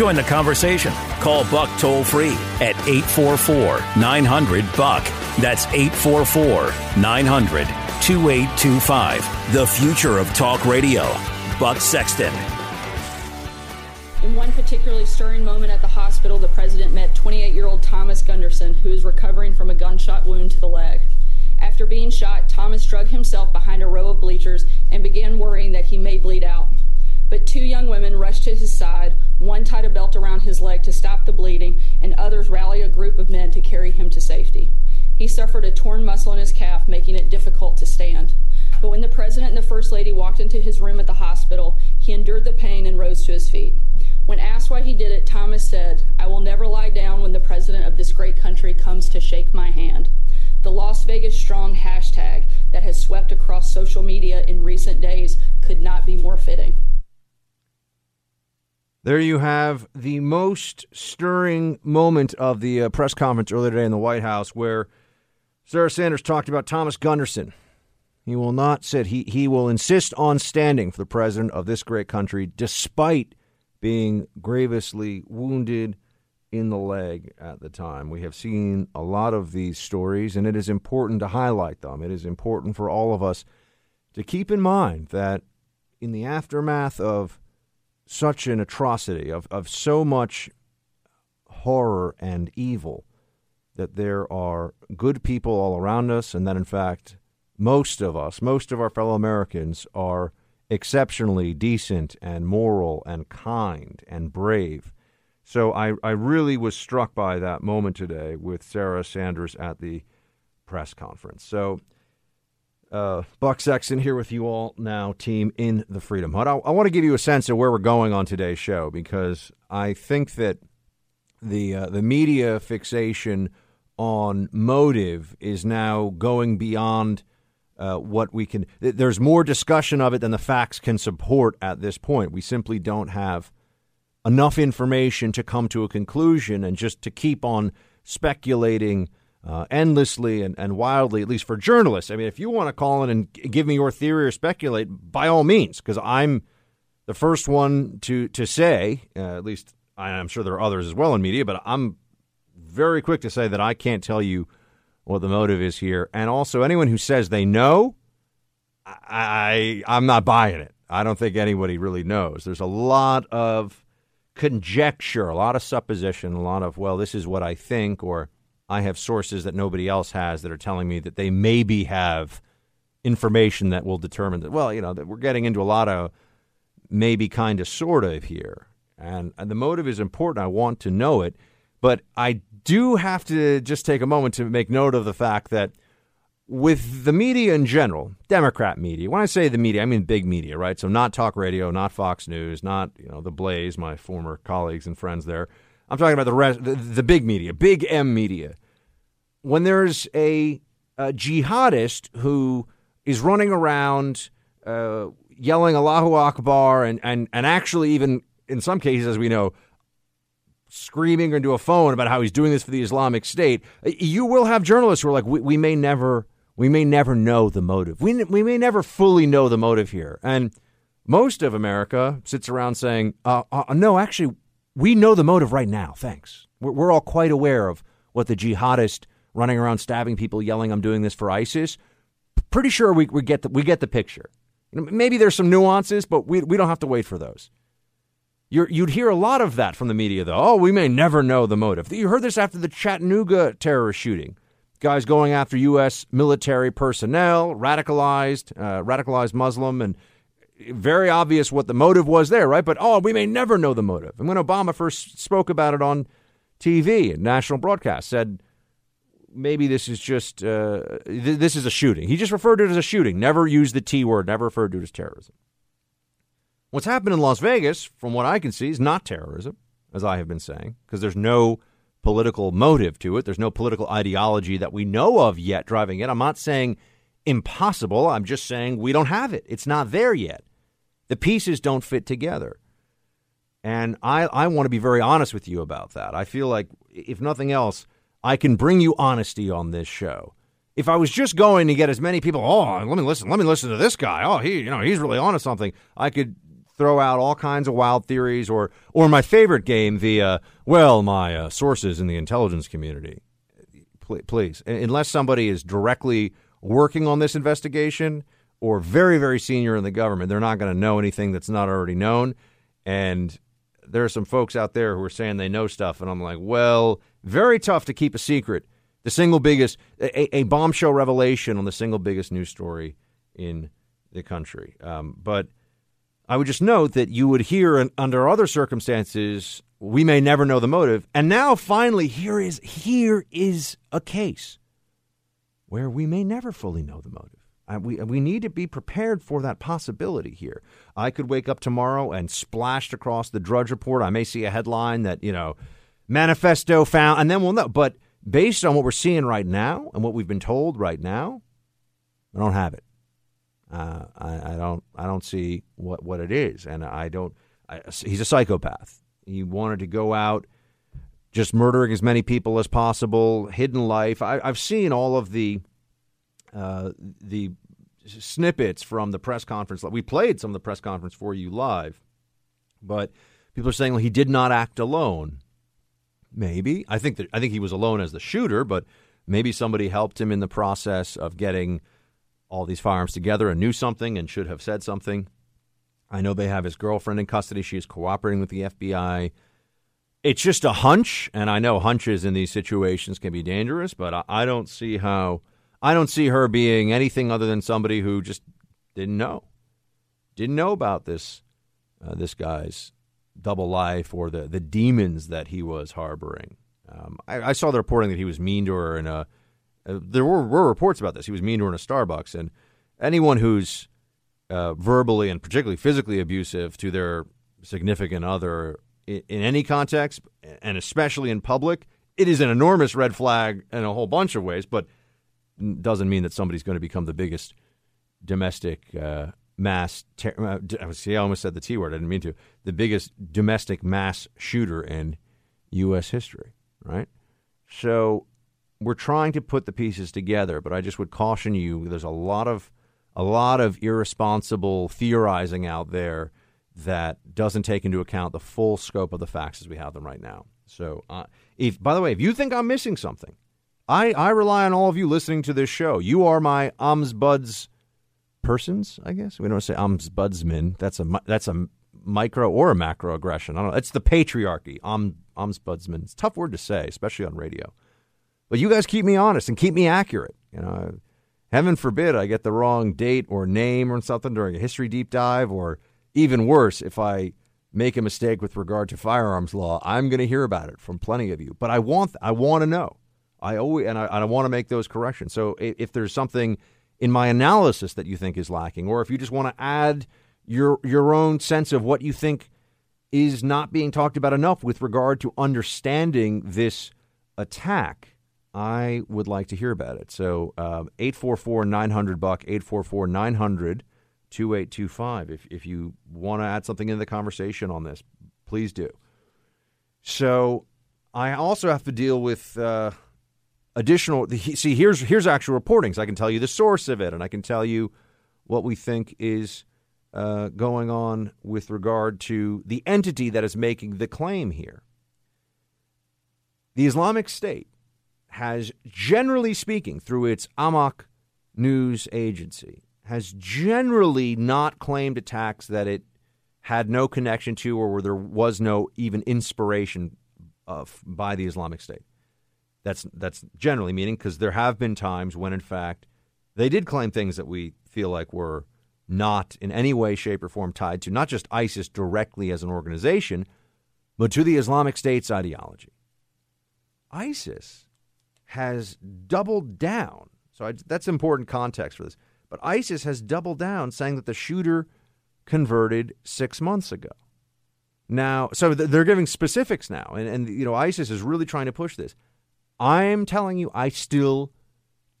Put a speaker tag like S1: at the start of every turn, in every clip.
S1: Join the conversation. Call Buck toll free at 844 900 Buck. That's 844 900 2825. The future of talk radio. Buck Sexton.
S2: In one particularly stirring moment at the hospital, the president met 28 year old Thomas Gunderson, who is recovering from a gunshot wound to the leg. After being shot, Thomas drug himself behind a row of bleachers and began worrying that he may bleed out. But two young women rushed to his side. One tied a belt around his leg to stop the bleeding, and others rallied a group of men to carry him to safety. He suffered a torn muscle in his calf, making it difficult to stand. But when the president and the first lady walked into his room at the hospital, he endured the pain and rose to his feet. When asked why he did it, Thomas said, I will never lie down when the president of this great country comes to shake my hand. The Las Vegas Strong hashtag that has swept across social media in recent days could not be more fitting.
S3: There you have the most stirring moment of the uh, press conference earlier today in the White House where Sarah Sanders talked about Thomas Gunderson. He will not sit. He, he will insist on standing for the president of this great country despite being grievously wounded in the leg at the time. We have seen a lot of these stories, and it is important to highlight them. It is important for all of us to keep in mind that in the aftermath of such an atrocity, of, of so much horror and evil, that there are good people all around us, and that in fact, most of us, most of our fellow Americans, are exceptionally decent and moral and kind and brave. So I, I really was struck by that moment today with Sarah Sanders at the press conference. So uh, Buck Sexton here with you all now, team in the Freedom Hut. I, I want to give you a sense of where we're going on today's show because I think that the uh, the media fixation on motive is now going beyond uh, what we can. There's more discussion of it than the facts can support at this point. We simply don't have enough information to come to a conclusion, and just to keep on speculating uh, endlessly and, and wildly, at least for journalists. I mean, if you want to call in and give me your theory or speculate, by all means, because I'm the first one to to say, uh, at least I'm sure there are others as well in media, but I'm very quick to say that I can't tell you what the motive is here. And also, anyone who says they know, I, I I'm not buying it. I don't think anybody really knows. There's a lot of conjecture, a lot of supposition, a lot of well, this is what I think, or I have sources that nobody else has that are telling me that they maybe have information that will determine that. Well, you know, that we're getting into a lot of maybe kind of sort of here. And, and the motive is important. I want to know it. But I do have to just take a moment to make note of the fact that with the media in general, Democrat media, when I say the media, I mean big media, right? So not talk radio, not Fox News, not, you know, the Blaze, my former colleagues and friends there. I'm talking about the rest, the, the big media, big M media. When there's a, a jihadist who is running around uh, yelling Allahu Akbar and, and, and actually even in some cases, as we know, screaming into a phone about how he's doing this for the Islamic State, you will have journalists who are like, we, we may never, we may never know the motive. We, we may never fully know the motive here. And most of America sits around saying, uh, uh, no, actually, we know the motive right now. Thanks. We're, we're all quite aware of what the jihadist running around stabbing people, yelling, "I'm doing this for ISIS." Pretty sure we, we get the, we get the picture. Maybe there's some nuances, but we we don't have to wait for those. you would hear a lot of that from the media, though. Oh, we may never know the motive. You heard this after the Chattanooga terrorist shooting. Guys going after U.S. military personnel, radicalized, uh, radicalized Muslim, and very obvious what the motive was there, right? But oh, we may never know the motive. And when Obama first spoke about it on TV, and national broadcast, said maybe this is just uh, th- this is a shooting. He just referred to it as a shooting. Never used the T word. Never referred to it as terrorism. What's happened in Las Vegas, from what I can see, is not terrorism. as I have been saying, because there's no political motive to it. There's no political ideology that we know of yet driving it. I'm not saying impossible. I'm just saying we don't have it. It's not there yet. The pieces don't fit together. And I, I want to be very honest with you about that. I feel like, if nothing else, I can bring you honesty on this show. If I was just going to get as many people, oh, let me listen, let me listen to this guy. Oh, he, you know, he's really on to something. I could throw out all kinds of wild theories, or, or my favorite game, the well, my uh, sources in the intelligence community. Please, unless somebody is directly working on this investigation or very, very senior in the government, they're not going to know anything that's not already known. And there are some folks out there who are saying they know stuff, and I'm like, well, very tough to keep a secret. The single biggest, a, a bombshell revelation on the single biggest news story in the country. Um, but I would just note that you would hear, under other circumstances, we may never know the motive. And now, finally, here is here is a case where we may never fully know the motive. Uh, we, we need to be prepared for that possibility here. I could wake up tomorrow and splashed across the Drudge Report. I may see a headline that, you know, manifesto found, and then we'll know. But based on what we're seeing right now and what we've been told right now, I don't have it. Uh, I, I, don't. I don't see what, what it is, and I don't. I, he's a psychopath. He wanted to go out, just murdering as many people as possible, hidden life. I, have seen all of the uh, the snippets from the press conference. We played some of the press conference for you live, but people are saying well, he did not act alone. Maybe I think that I think he was alone as the shooter, but maybe somebody helped him in the process of getting all these firearms together and knew something and should have said something. I know they have his girlfriend in custody. She is cooperating with the FBI. It's just a hunch, and I know hunches in these situations can be dangerous, but I don't see how I don't see her being anything other than somebody who just didn't know, didn't know about this uh, this guy's double life or the the demons that he was harboring. Um, I, I, saw the reporting that he was mean to her, and uh, there were, were, reports about this. He was mean to her in a Starbucks, and anyone who's uh, verbally and particularly physically abusive to their significant other in, in any context, and especially in public, it is an enormous red flag in a whole bunch of ways. But doesn't mean that somebody's going to become the biggest domestic uh, mass. Ter- uh, see, I almost said the T word. I didn't mean to. The biggest domestic mass shooter in U.S. history, right? So we're trying to put the pieces together, but I just would caution you. There's a lot of a lot of irresponsible theorizing out there that doesn't take into account the full scope of the facts as we have them right now. So, uh, if by the way, if you think I'm missing something, I, I rely on all of you listening to this show. You are my ombuds persons, I guess. We don't say ombudsman. That's a that's a micro or a macro aggression. I don't know. It's the patriarchy. Um, Om, ombudsman. It's a tough word to say, especially on radio. But you guys keep me honest and keep me accurate. You know, heaven forbid I get the wrong date or name or something during a history deep dive, or even worse, if I make a mistake with regard to firearms law, I'm going to hear about it from plenty of you. But I want I want to know. I always and I, I want to make those corrections. So if, if there's something in my analysis that you think is lacking, or if you just want to add your your own sense of what you think is not being talked about enough with regard to understanding this attack, I would like to hear about it. So um, 844 900 buck 844 900 2825 if if you want to add something in the conversation on this, please do. So I also have to deal with uh, additional see here's here's actual reporting so i can tell you the source of it and i can tell you what we think is uh, going on with regard to the entity that is making the claim here. The islamic state has generally speaking through its amaq news agency has generally not claimed attacks that it had no connection to or where there was no even inspiration of by the islamic state that's that's generally meaning because there have been times when, in fact, they did claim things that we feel like were not in any way, shape, or form tied to not just ISIS directly as an organization, but to the Islamic State's ideology. ISIS has doubled down. So I, that's important context for this. But ISIS has doubled down, saying that the shooter converted six months ago. Now, so they're giving specifics now, and, and you know ISIS is really trying to push this. I'm telling you, I still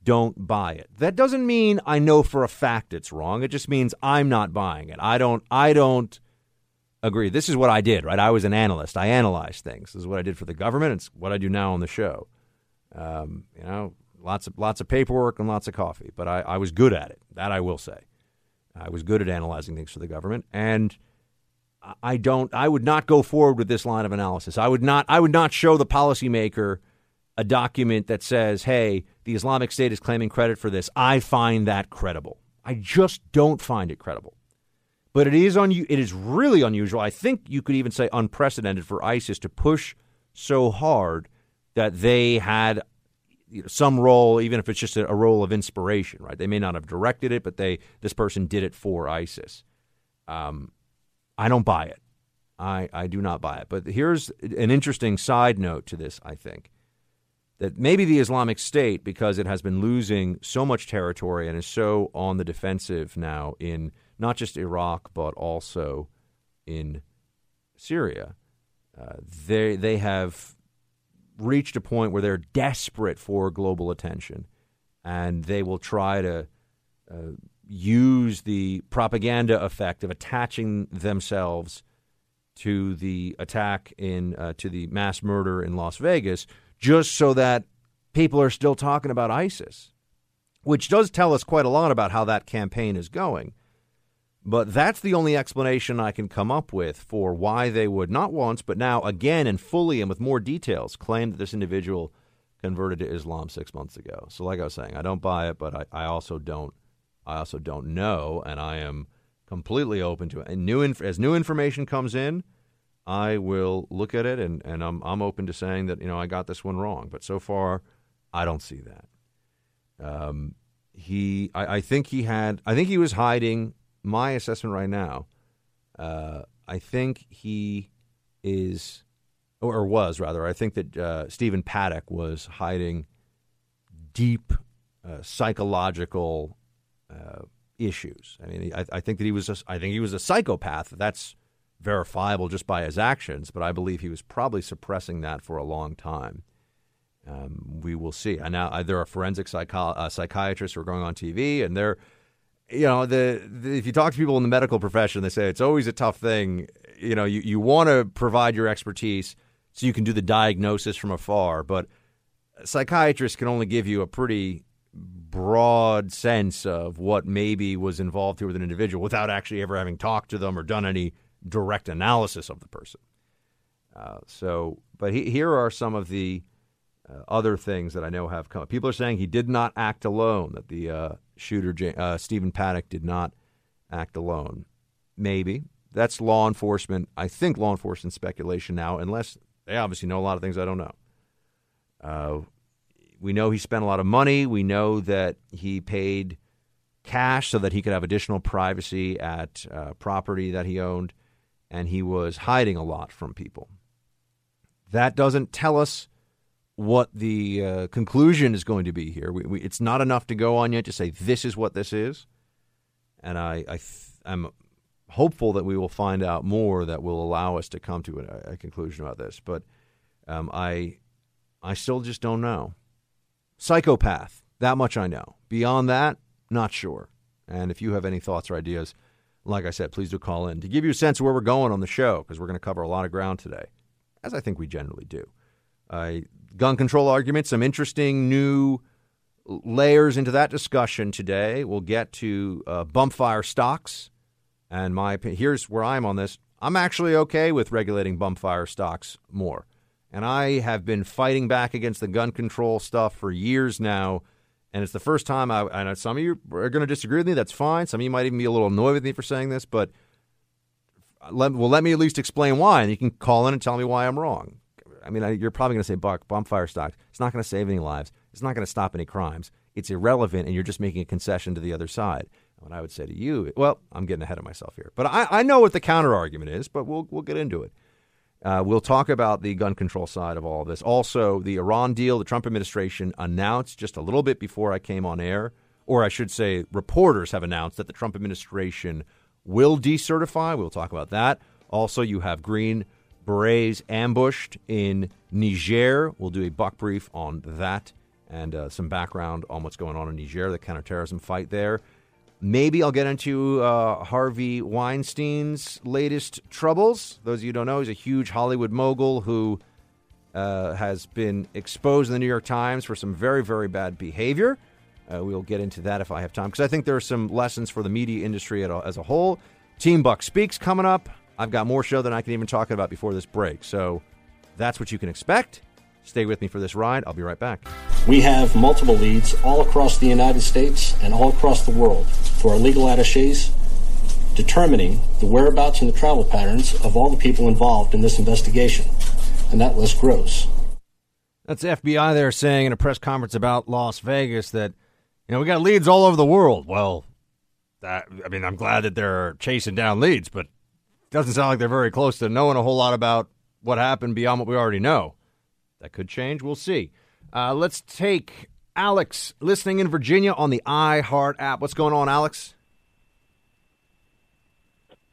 S3: don't buy it. That doesn't mean I know for a fact it's wrong. It just means I'm not buying it. I don't. I don't agree. This is what I did, right? I was an analyst. I analyzed things. This is what I did for the government. It's what I do now on the show. Um, you know, lots of lots of paperwork and lots of coffee, but I, I was good at it. That I will say. I was good at analyzing things for the government, and I don't. I would not go forward with this line of analysis. I would not. I would not show the policymaker a document that says, "Hey, the Islamic State is claiming credit for this." I find that credible. I just don't find it credible. But it is un- It is really unusual. I think you could even say unprecedented for ISIS to push so hard that they had you know, some role, even if it's just a, a, role of inspiration, right? They may not have directed it, but they this person did it for ISIS. Um, I don't buy it. I, I do not buy it. But here's an interesting side note to this, I think. That maybe the Islamic State, because it has been losing so much territory and is so on the defensive now in not just Iraq, but also in Syria, uh, they, they have reached a point where they're desperate for global attention, and they will try to uh, use the propaganda effect of attaching themselves to the attack in uh, to the mass murder in Las Vegas, just so that people are still talking about ISIS, which does tell us quite a lot about how that campaign is going. But that's the only explanation I can come up with for why they would not once, but now again and fully and with more details claim that this individual converted to Islam six months ago. So, like I was saying, I don't buy it, but I, I also don't, I also don't know, and I am completely open to it. And new inf- as new information comes in, I will look at it, and, and I'm I'm open to saying that you know I got this one wrong. But so far, I don't see that. Um, he, I, I think he had, I think he was hiding my assessment right now, uh, I think he is, or was rather, I think that uh, Stephen Paddock was hiding deep uh, psychological uh, issues. I mean, I, I, think that he was, a, I think he was a psychopath. That's verifiable just by his actions, but I believe he was probably suppressing that for a long time. Um, we will see. And now there are forensic psycho- uh, psychiatrists who are going on TV, and they're you know, the, the, if you talk to people in the medical profession, they say it's always a tough thing. You know, you, you want to provide your expertise so you can do the diagnosis from afar, but psychiatrists can only give you a pretty broad sense of what maybe was involved here with an individual without actually ever having talked to them or done any direct analysis of the person. Uh, so, but he, here are some of the uh, other things that I know have come. People are saying he did not act alone. That the uh, shooter, uh, Stephen Paddock, did not act alone. Maybe that's law enforcement. I think law enforcement speculation now, unless they obviously know a lot of things I don't know. Uh, we know he spent a lot of money. We know that he paid cash so that he could have additional privacy at uh, property that he owned, and he was hiding a lot from people. That doesn't tell us what the uh, conclusion is going to be here. We, we, it's not enough to go on yet to say this is what this is, and I, I am hopeful that we will find out more that will allow us to come to a, a conclusion about this. But um, I I still just don't know. Psychopath, that much I know. Beyond that, not sure. And if you have any thoughts or ideas, like I said, please do call in to give you a sense of where we're going on the show because we're going to cover a lot of ground today, as I think we generally do. Uh, gun control argument, some interesting new layers into that discussion today. We'll get to uh, bump fire stocks. And my here's where I'm on this. I'm actually okay with regulating bump fire stocks more. And I have been fighting back against the gun control stuff for years now. And it's the first time I, I know some of you are going to disagree with me. That's fine. Some of you might even be a little annoyed with me for saying this, but let, well, let me at least explain why. And you can call in and tell me why I'm wrong. I mean, you're probably going to say, Buck, bump fire stocks. It's not going to save any lives. It's not going to stop any crimes. It's irrelevant, and you're just making a concession to the other side. And what I would say to you, well, I'm getting ahead of myself here. But I, I know what the counter argument is, but we'll, we'll get into it. Uh, we'll talk about the gun control side of all of this. Also, the Iran deal, the Trump administration announced just a little bit before I came on air, or I should say, reporters have announced that the Trump administration will decertify. We'll talk about that. Also, you have Green Berets ambushed in Niger. We'll do a buck brief on that and uh, some background on what's going on in Niger, the counterterrorism fight there. Maybe I'll get into uh, Harvey Weinstein's latest troubles. Those of you don't know, he's a huge Hollywood mogul who uh, has been exposed in the New York Times for some very, very bad behavior. Uh, we'll get into that if I have time, because I think there are some lessons for the media industry as a whole. Team Buck Speaks coming up. I've got more show than I can even talk about before this break. So that's what you can expect. Stay with me for this ride. I'll be right back.
S4: We have multiple leads all across the United States and all across the world for our legal attaches determining the whereabouts and the travel patterns of all the people involved in this investigation. And that list grows.
S3: That's FBI there saying in a press conference about Las Vegas that, you know, we got leads all over the world. Well, that, I mean, I'm glad that they're chasing down leads, but it doesn't sound like they're very close to knowing a whole lot about what happened beyond what we already know. That could change. We'll see. Uh, let's take Alex listening in Virginia on the iHeart app. What's going on, Alex?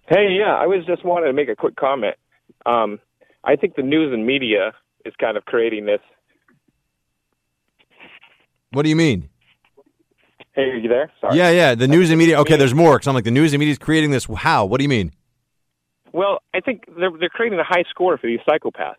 S5: Hey, yeah, I was just wanting to make a quick comment. Um, I think the news and media is kind of creating this.
S3: What do you mean?
S5: Hey, are you there? Sorry.
S3: Yeah, yeah. The news and media. Okay, there's more. Because I'm like, the news and media is creating this. How? What do you mean?
S5: Well, I think they're they're creating a high score for these psychopaths.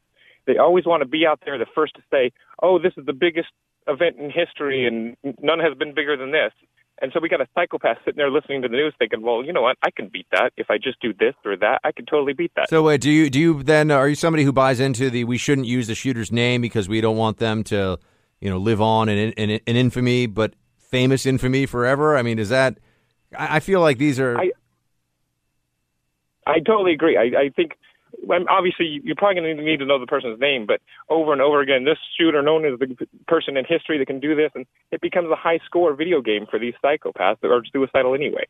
S5: They always want to be out there, the first to say, "Oh, this is the biggest event in history, and none has been bigger than this." And so we got a psychopath sitting there listening to the news, thinking, "Well, you know what? I can beat that if I just do this or that. I can totally beat that."
S3: So, wait, do you do you then? Are you somebody who buys into the we shouldn't use the shooter's name because we don't want them to, you know, live on in in, in infamy, but famous infamy forever? I mean, is that? I, I feel like these are.
S5: I, I totally agree. I, I think obviously you're probably going to need to know the person's name, but over and over again, this shooter known as the person in history that can do this, and it becomes a high score video game for these psychopaths that are suicidal anyway.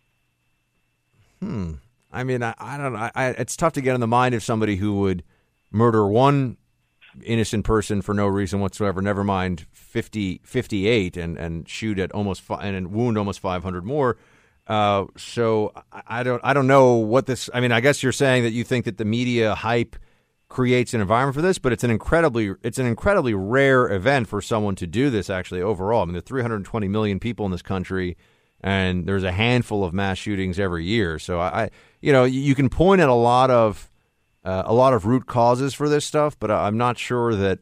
S3: Hmm. I mean, I, I don't know. I, it's tough to get in the mind of somebody who would murder one innocent person for no reason whatsoever. Never mind 50, 58 and and shoot at almost fi- and wound almost five hundred more. Uh, so I don't I don't know what this. I mean, I guess you're saying that you think that the media hype creates an environment for this, but it's an incredibly it's an incredibly rare event for someone to do this. Actually, overall, I mean, there are 320 million people in this country, and there's a handful of mass shootings every year. So I, you know, you can point at a lot of uh, a lot of root causes for this stuff, but I'm not sure that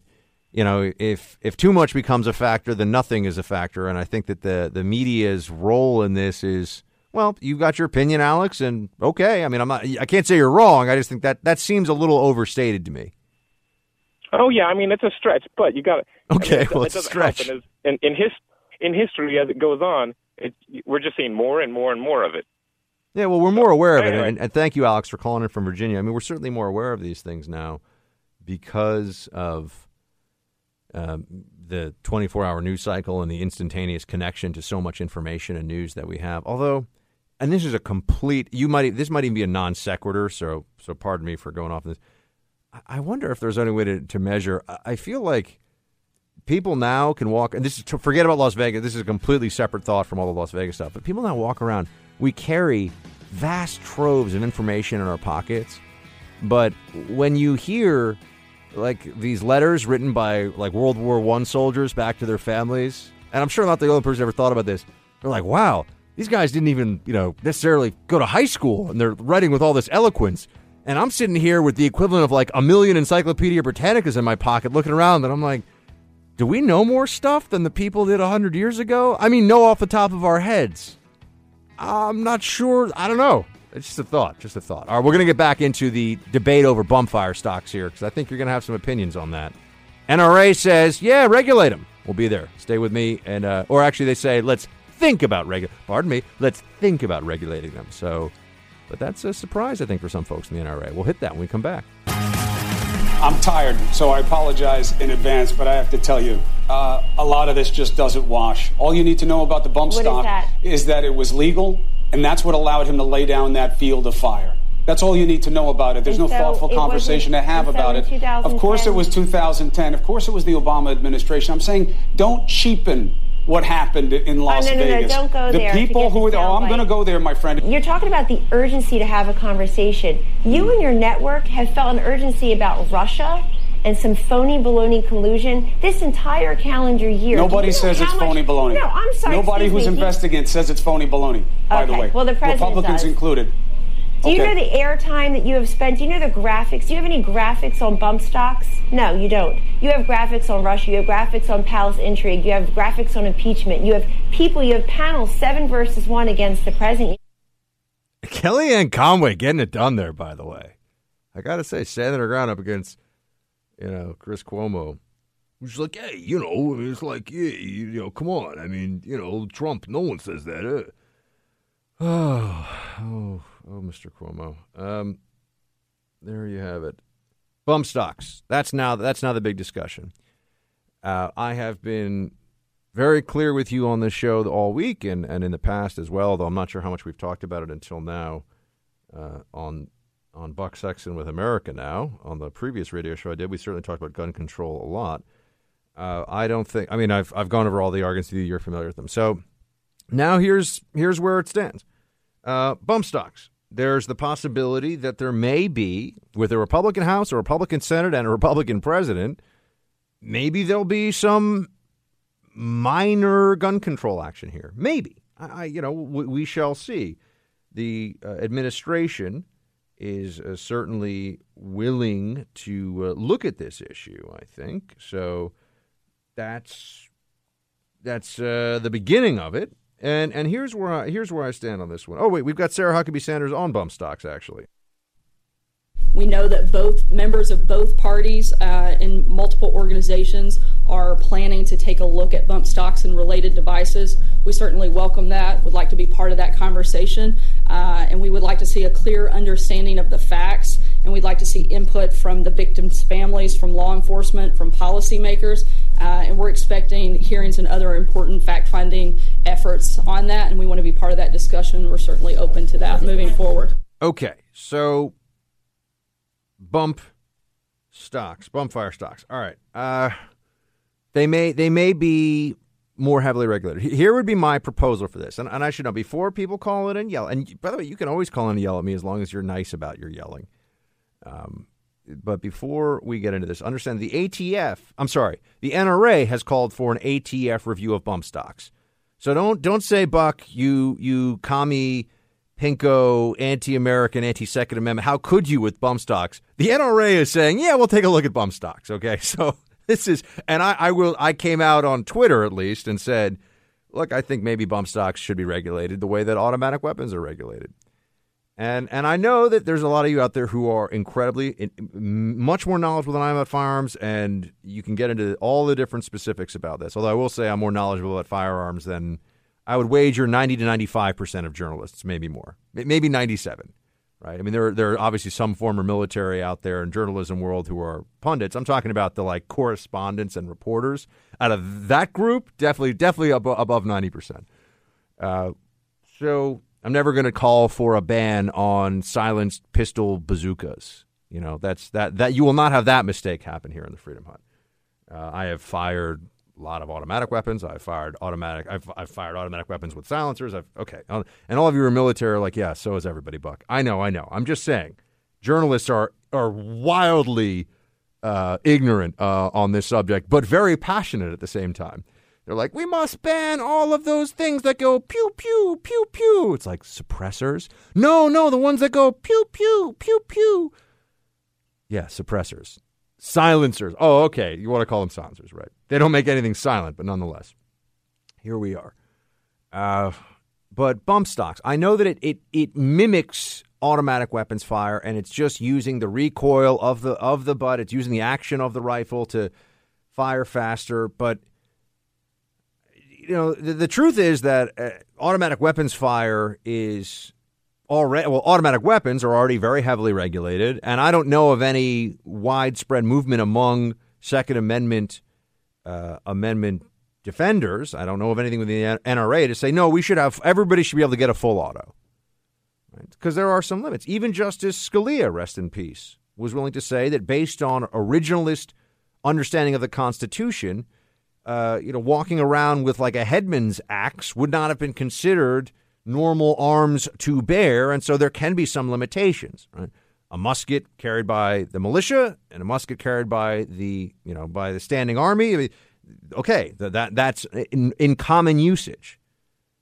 S3: you know if if too much becomes a factor, then nothing is a factor. And I think that the the media's role in this is well, you've got your opinion, Alex, and okay. I mean, I'm not. I can't say you're wrong. I just think that that seems a little overstated to me.
S5: Oh yeah, I mean it's a stretch, but you got
S3: it. Okay,
S5: I mean,
S3: well it's
S5: it
S3: a stretch.
S5: In, in, in his in history, as it goes on, it, we're just seeing more and more and more of it.
S3: Yeah, well, we're more aware of it, and, and thank you, Alex, for calling in from Virginia. I mean, we're certainly more aware of these things now because of um, the 24-hour news cycle and the instantaneous connection to so much information and news that we have. Although and this is a complete. You might this might even be a non sequitur. So so pardon me for going off this. I wonder if there's any way to, to measure. I feel like people now can walk, and this is forget about Las Vegas. This is a completely separate thought from all the Las Vegas stuff. But people now walk around. We carry vast troves of information in our pockets, but when you hear like these letters written by like World War One soldiers back to their families, and I'm sure not the only person ever thought about this. They're like, wow, these guys didn't even, you know, necessarily go to high school and they're writing with all this eloquence. And I'm sitting here with the equivalent of like a million Encyclopedia Britannicas in my pocket looking around and I'm like, do we know more stuff than the people did 100 years ago? I mean, know off the top of our heads. I'm not sure. I don't know. It's just a thought. Just a thought. All right, we're going to get back into the debate over bump fire stocks here because I think you're going to have some opinions on that. NRA says, yeah, regulate them. We'll be there. Stay with me. and uh, Or actually, they say, let's think about regu- pardon me, let's think about regulating them. So, but that's a surprise, I think, for some folks in the NRA. We'll hit that when we come back.
S6: I'm tired, so I apologize in advance, but I have to tell you, uh, a lot of this just doesn't wash. All you need to know about the bump
S7: what
S6: stock
S7: is that?
S6: is that it was legal, and that's what allowed him to lay down that field of fire. That's all you need to know about it. There's
S7: And
S6: no
S7: so
S6: thoughtful conversation to have about it. Of course, it was 2010. Of course, it was the Obama administration. I'm saying don't cheapen what happened in Las
S7: oh, no, no,
S6: Vegas.
S7: No, don't go
S6: the
S7: there.
S6: people who, oh, I'm going to go there, my friend.
S7: You're talking about the urgency to have a conversation. You and your network have felt an urgency about Russia and some phony baloney collusion this entire calendar year.
S6: Nobody says it's
S7: much...
S6: phony baloney.
S7: No, I'm sorry.
S6: Nobody who's
S7: me.
S6: investigating says it's phony baloney. By
S7: okay.
S6: the way,
S7: well, the president
S6: Republicans
S7: does.
S6: included.
S7: Do you know the airtime that you have spent? Do you know the graphics? Do you have any graphics on bump stocks? No, you don't. You have graphics on Russia. You have graphics on palace intrigue. You have graphics on impeachment. You have people. You have panels seven versus one against the president.
S3: Kellyanne Conway getting it done there. By the way, I got to say, standing her ground up against you know Chris Cuomo. Who's like, hey, you know, it's like, yeah, you, you know, come on. I mean, you know, Trump. No one says that. Uh. Oh, oh, oh, Mr. Cuomo. Um, there you have it. Bump stocks. That's now that's now the big discussion. Uh, I have been very clear with you on this show all week and, and in the past as well, though I'm not sure how much we've talked about it until now uh, on on Buck Sexton with America Now. On the previous radio show I did, we certainly talked about gun control a lot. Uh, I don't think. I mean, I've I've gone over all the arguments. You're familiar with them. So now here's here's where it stands. Uh, bump stocks. There's the possibility that there may be, with a Republican House, a Republican Senate, and a Republican president, maybe there'll be some minor gun control action here. Maybe. I, you know, we, we shall see. The uh, administration is uh, certainly willing to uh, look at this issue. I think so. That's that's uh, the beginning of it. And and here's where I, here's where I stand on this one. Oh wait, we've got Sarah Huckabee Sanders on bump stocks actually.
S2: We know that both members of both parties uh, in multiple organizations are planning to take a look at bump stocks and related devices. We certainly welcome that, would like to be part of that conversation, uh, and we would like to see a clear understanding of the facts, and we'd like to see input from the victims' families, from law enforcement, from policymakers, uh, and we're expecting hearings and other important fact finding efforts on that, and we want to be part of that discussion. We're certainly open to that moving forward.
S3: Okay, so bump stocks, bump fire stocks. All right. Uh, they may they may be more heavily regulated. Here would be my proposal for this, and, and I should know before people call it and yell. And by the way, you can always call in and yell at me as long as you're nice about your yelling. Um, but before we get into this, understand the ATF. I'm sorry, the NRA has called for an ATF review of bump stocks. So don't don't say Buck, you you commie pinko, anti-American, anti-Second Amendment. How could you with bump stocks? The NRA is saying, yeah, we'll take a look at bump stocks. Okay, so this is, and I, I will. I came out on Twitter at least and said, look, I think maybe bump stocks should be regulated the way that automatic weapons are regulated. And and I know that there's a lot of you out there who are incredibly much more knowledgeable than I am about firearms, and you can get into all the different specifics about this. Although I will say I'm more knowledgeable about firearms than I would wager 90 to 95 percent of journalists, maybe more, maybe 97. Right? I mean, there there are obviously some former military out there in journalism world who are pundits. I'm talking about the like correspondents and reporters. Out of that group, definitely definitely above, above 90 percent. Uh, so I'm never going to call for a ban on silenced pistol bazookas. You know, that's that that you will not have that mistake happen here in the Freedom Hut. Uh, I have fired a lot of automatic weapons. I've fired automatic. I've, I've fired automatic weapons with silencers. I've okay, and all of you are military. Are like, yeah, so is everybody, Buck. I know, I know. I'm just saying, journalists are are wildly uh, ignorant uh, on this subject, but very passionate at the same time. They're like, we must ban all of those things that go pew, pew, pew, pew. It's like suppressors. No, no, the ones that go pew, pew, pew, pew. Yeah, suppressors. Silencers. Oh, okay. You want to call them silencers, right? They don't make anything silent, but nonetheless, here we are. Uh, but bump stocks. I know that it, it, it mimics automatic weapons fire, and it's just using the recoil of the of the butt. It's using the action of the rifle to fire faster, but – you know, the, the truth is that uh, automatic weapons fire is already well, automatic weapons are already very heavily regulated, and I don't know of any widespread movement among Second Amendment uh, amendment defenders. I don't know of anything with the NRA to say no. We should have everybody should be able to get a full auto, because right? there are some limits. Even Justice Scalia, rest in peace, was willing to say that based on originalist understanding of the Constitution uh, you know, walking around with like a headman's axe would not have been considered normal arms to bear, and so there can be some limitations. Right? A musket carried by the militia and a musket carried by the you know by the standing army. Okay, that that's in, in common usage,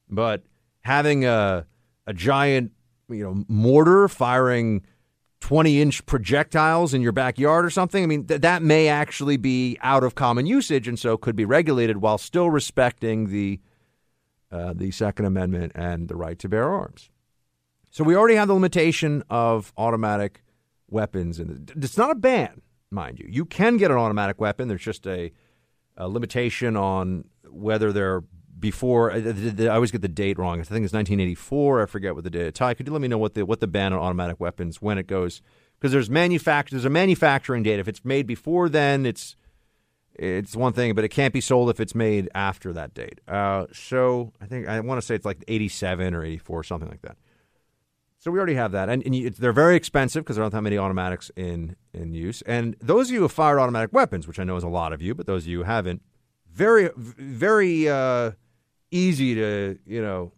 S3: but having a a giant you know mortar firing 20 inch projectiles in your backyard or something. I mean, th- that may actually be out of common usage and so could be regulated while still respecting the, uh, the Second Amendment and the right to bear arms. So we already have the limitation of automatic weapons. And it's not a ban, mind you. You can get an automatic weapon. There's just a, a limitation on whether they're before I, always get the date wrong. I think it's 1984. I forget what the date. Ty, could you let me know what the what the ban on automatic weapons when it goes? Because there's manufacture there's a manufacturing date. If it's made before then, it's it's one thing, but it can't be sold if it's made after that date. Uh, so I think I want to say it's like 87 or 84, something like that. So we already have that, and, and you, they're very expensive because there aren't that many automatics in in use. And those of you who have fired automatic weapons, which I know is a lot of you, but those of you who haven't, very very uh, easy to you know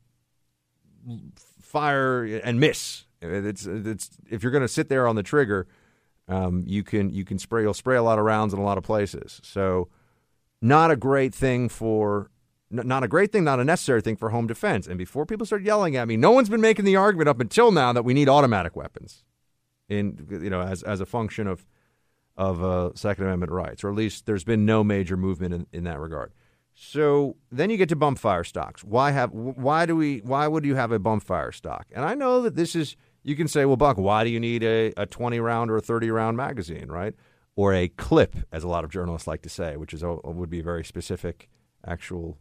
S3: fire and miss. It's it's if you're going to sit there on the trigger, um, you can you can spray you'll spray a lot of rounds in a lot of places. So not a great thing for not a great thing, not a necessary thing for home defense. And before people start yelling at me, no one's been making the argument up until now that we need automatic weapons in you know as as a function of of uh, Second Amendment rights, or at least there's been no major movement in, in that regard. So then you get to bump fire stocks. Why have why do we why would you have a bump fire stock? And I know that this is you can say, well, Buck, why do you need a, a 20 round or a 30 round magazine, right? Or a clip, as a lot of journalists like to say, which is a, would be a very specific actual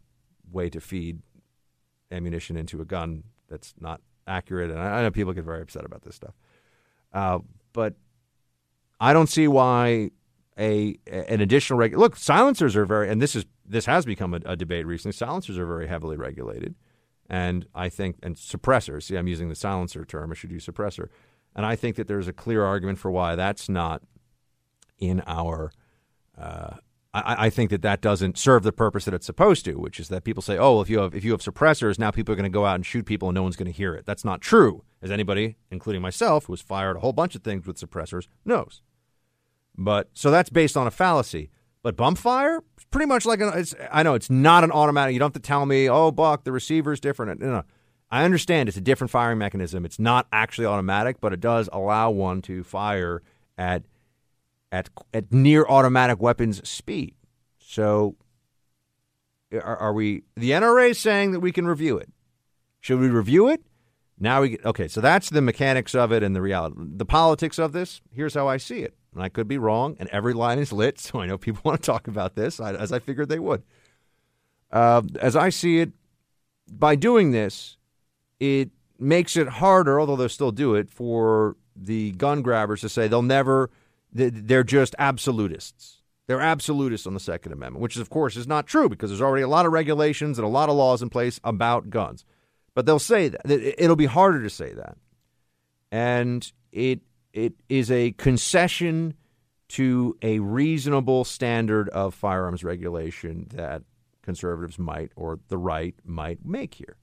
S3: way to feed ammunition into a gun that's not accurate. And I, I know people get very upset about this stuff. Uh, but I don't see why a an additional reg- look silencers are very and this is this has become a, a, debate recently. Silencers are very heavily regulated, and I think and suppressors. See, I'm using the silencer term. I should use suppressor, and I think that there's a clear argument for why that's not in our. Uh, I, I, think that that doesn't serve the purpose that it's supposed to, which is that people say, "Oh, if you have if you have suppressors, now people are going to go out and shoot people, and no one's going to hear it." That's not true, as anybody, including myself, who has fired a whole bunch of things with suppressors, knows. But so that's based on a fallacy. But bump fire, pretty much like an. I know it's not an automatic. You don't have to tell me, oh, Buck, the receiver is different. No, no. I understand it's a different firing mechanism. It's not actually automatic, but it does allow one to fire at at at near automatic weapons speed. So, are, are we? The NRA is saying that we can review it. Should we review it? Now we get, okay. So that's the mechanics of it and the reality, the politics of this. Here's how I see it and I could be wrong, and every line is lit, so I know people want to talk about this, as I figured they would. Uh, as I see it, by doing this, it makes it harder, although they'll still do it, for the gun grabbers to say they'll never, they're just absolutists. They're absolutists on the Second Amendment, which, of course, is not true because there's already a lot of regulations and a lot of laws in place about guns. But they'll say that. It'll be harder to say that. And it it is a concession to a reasonable standard of firearms regulation that conservatives might or the right might make here.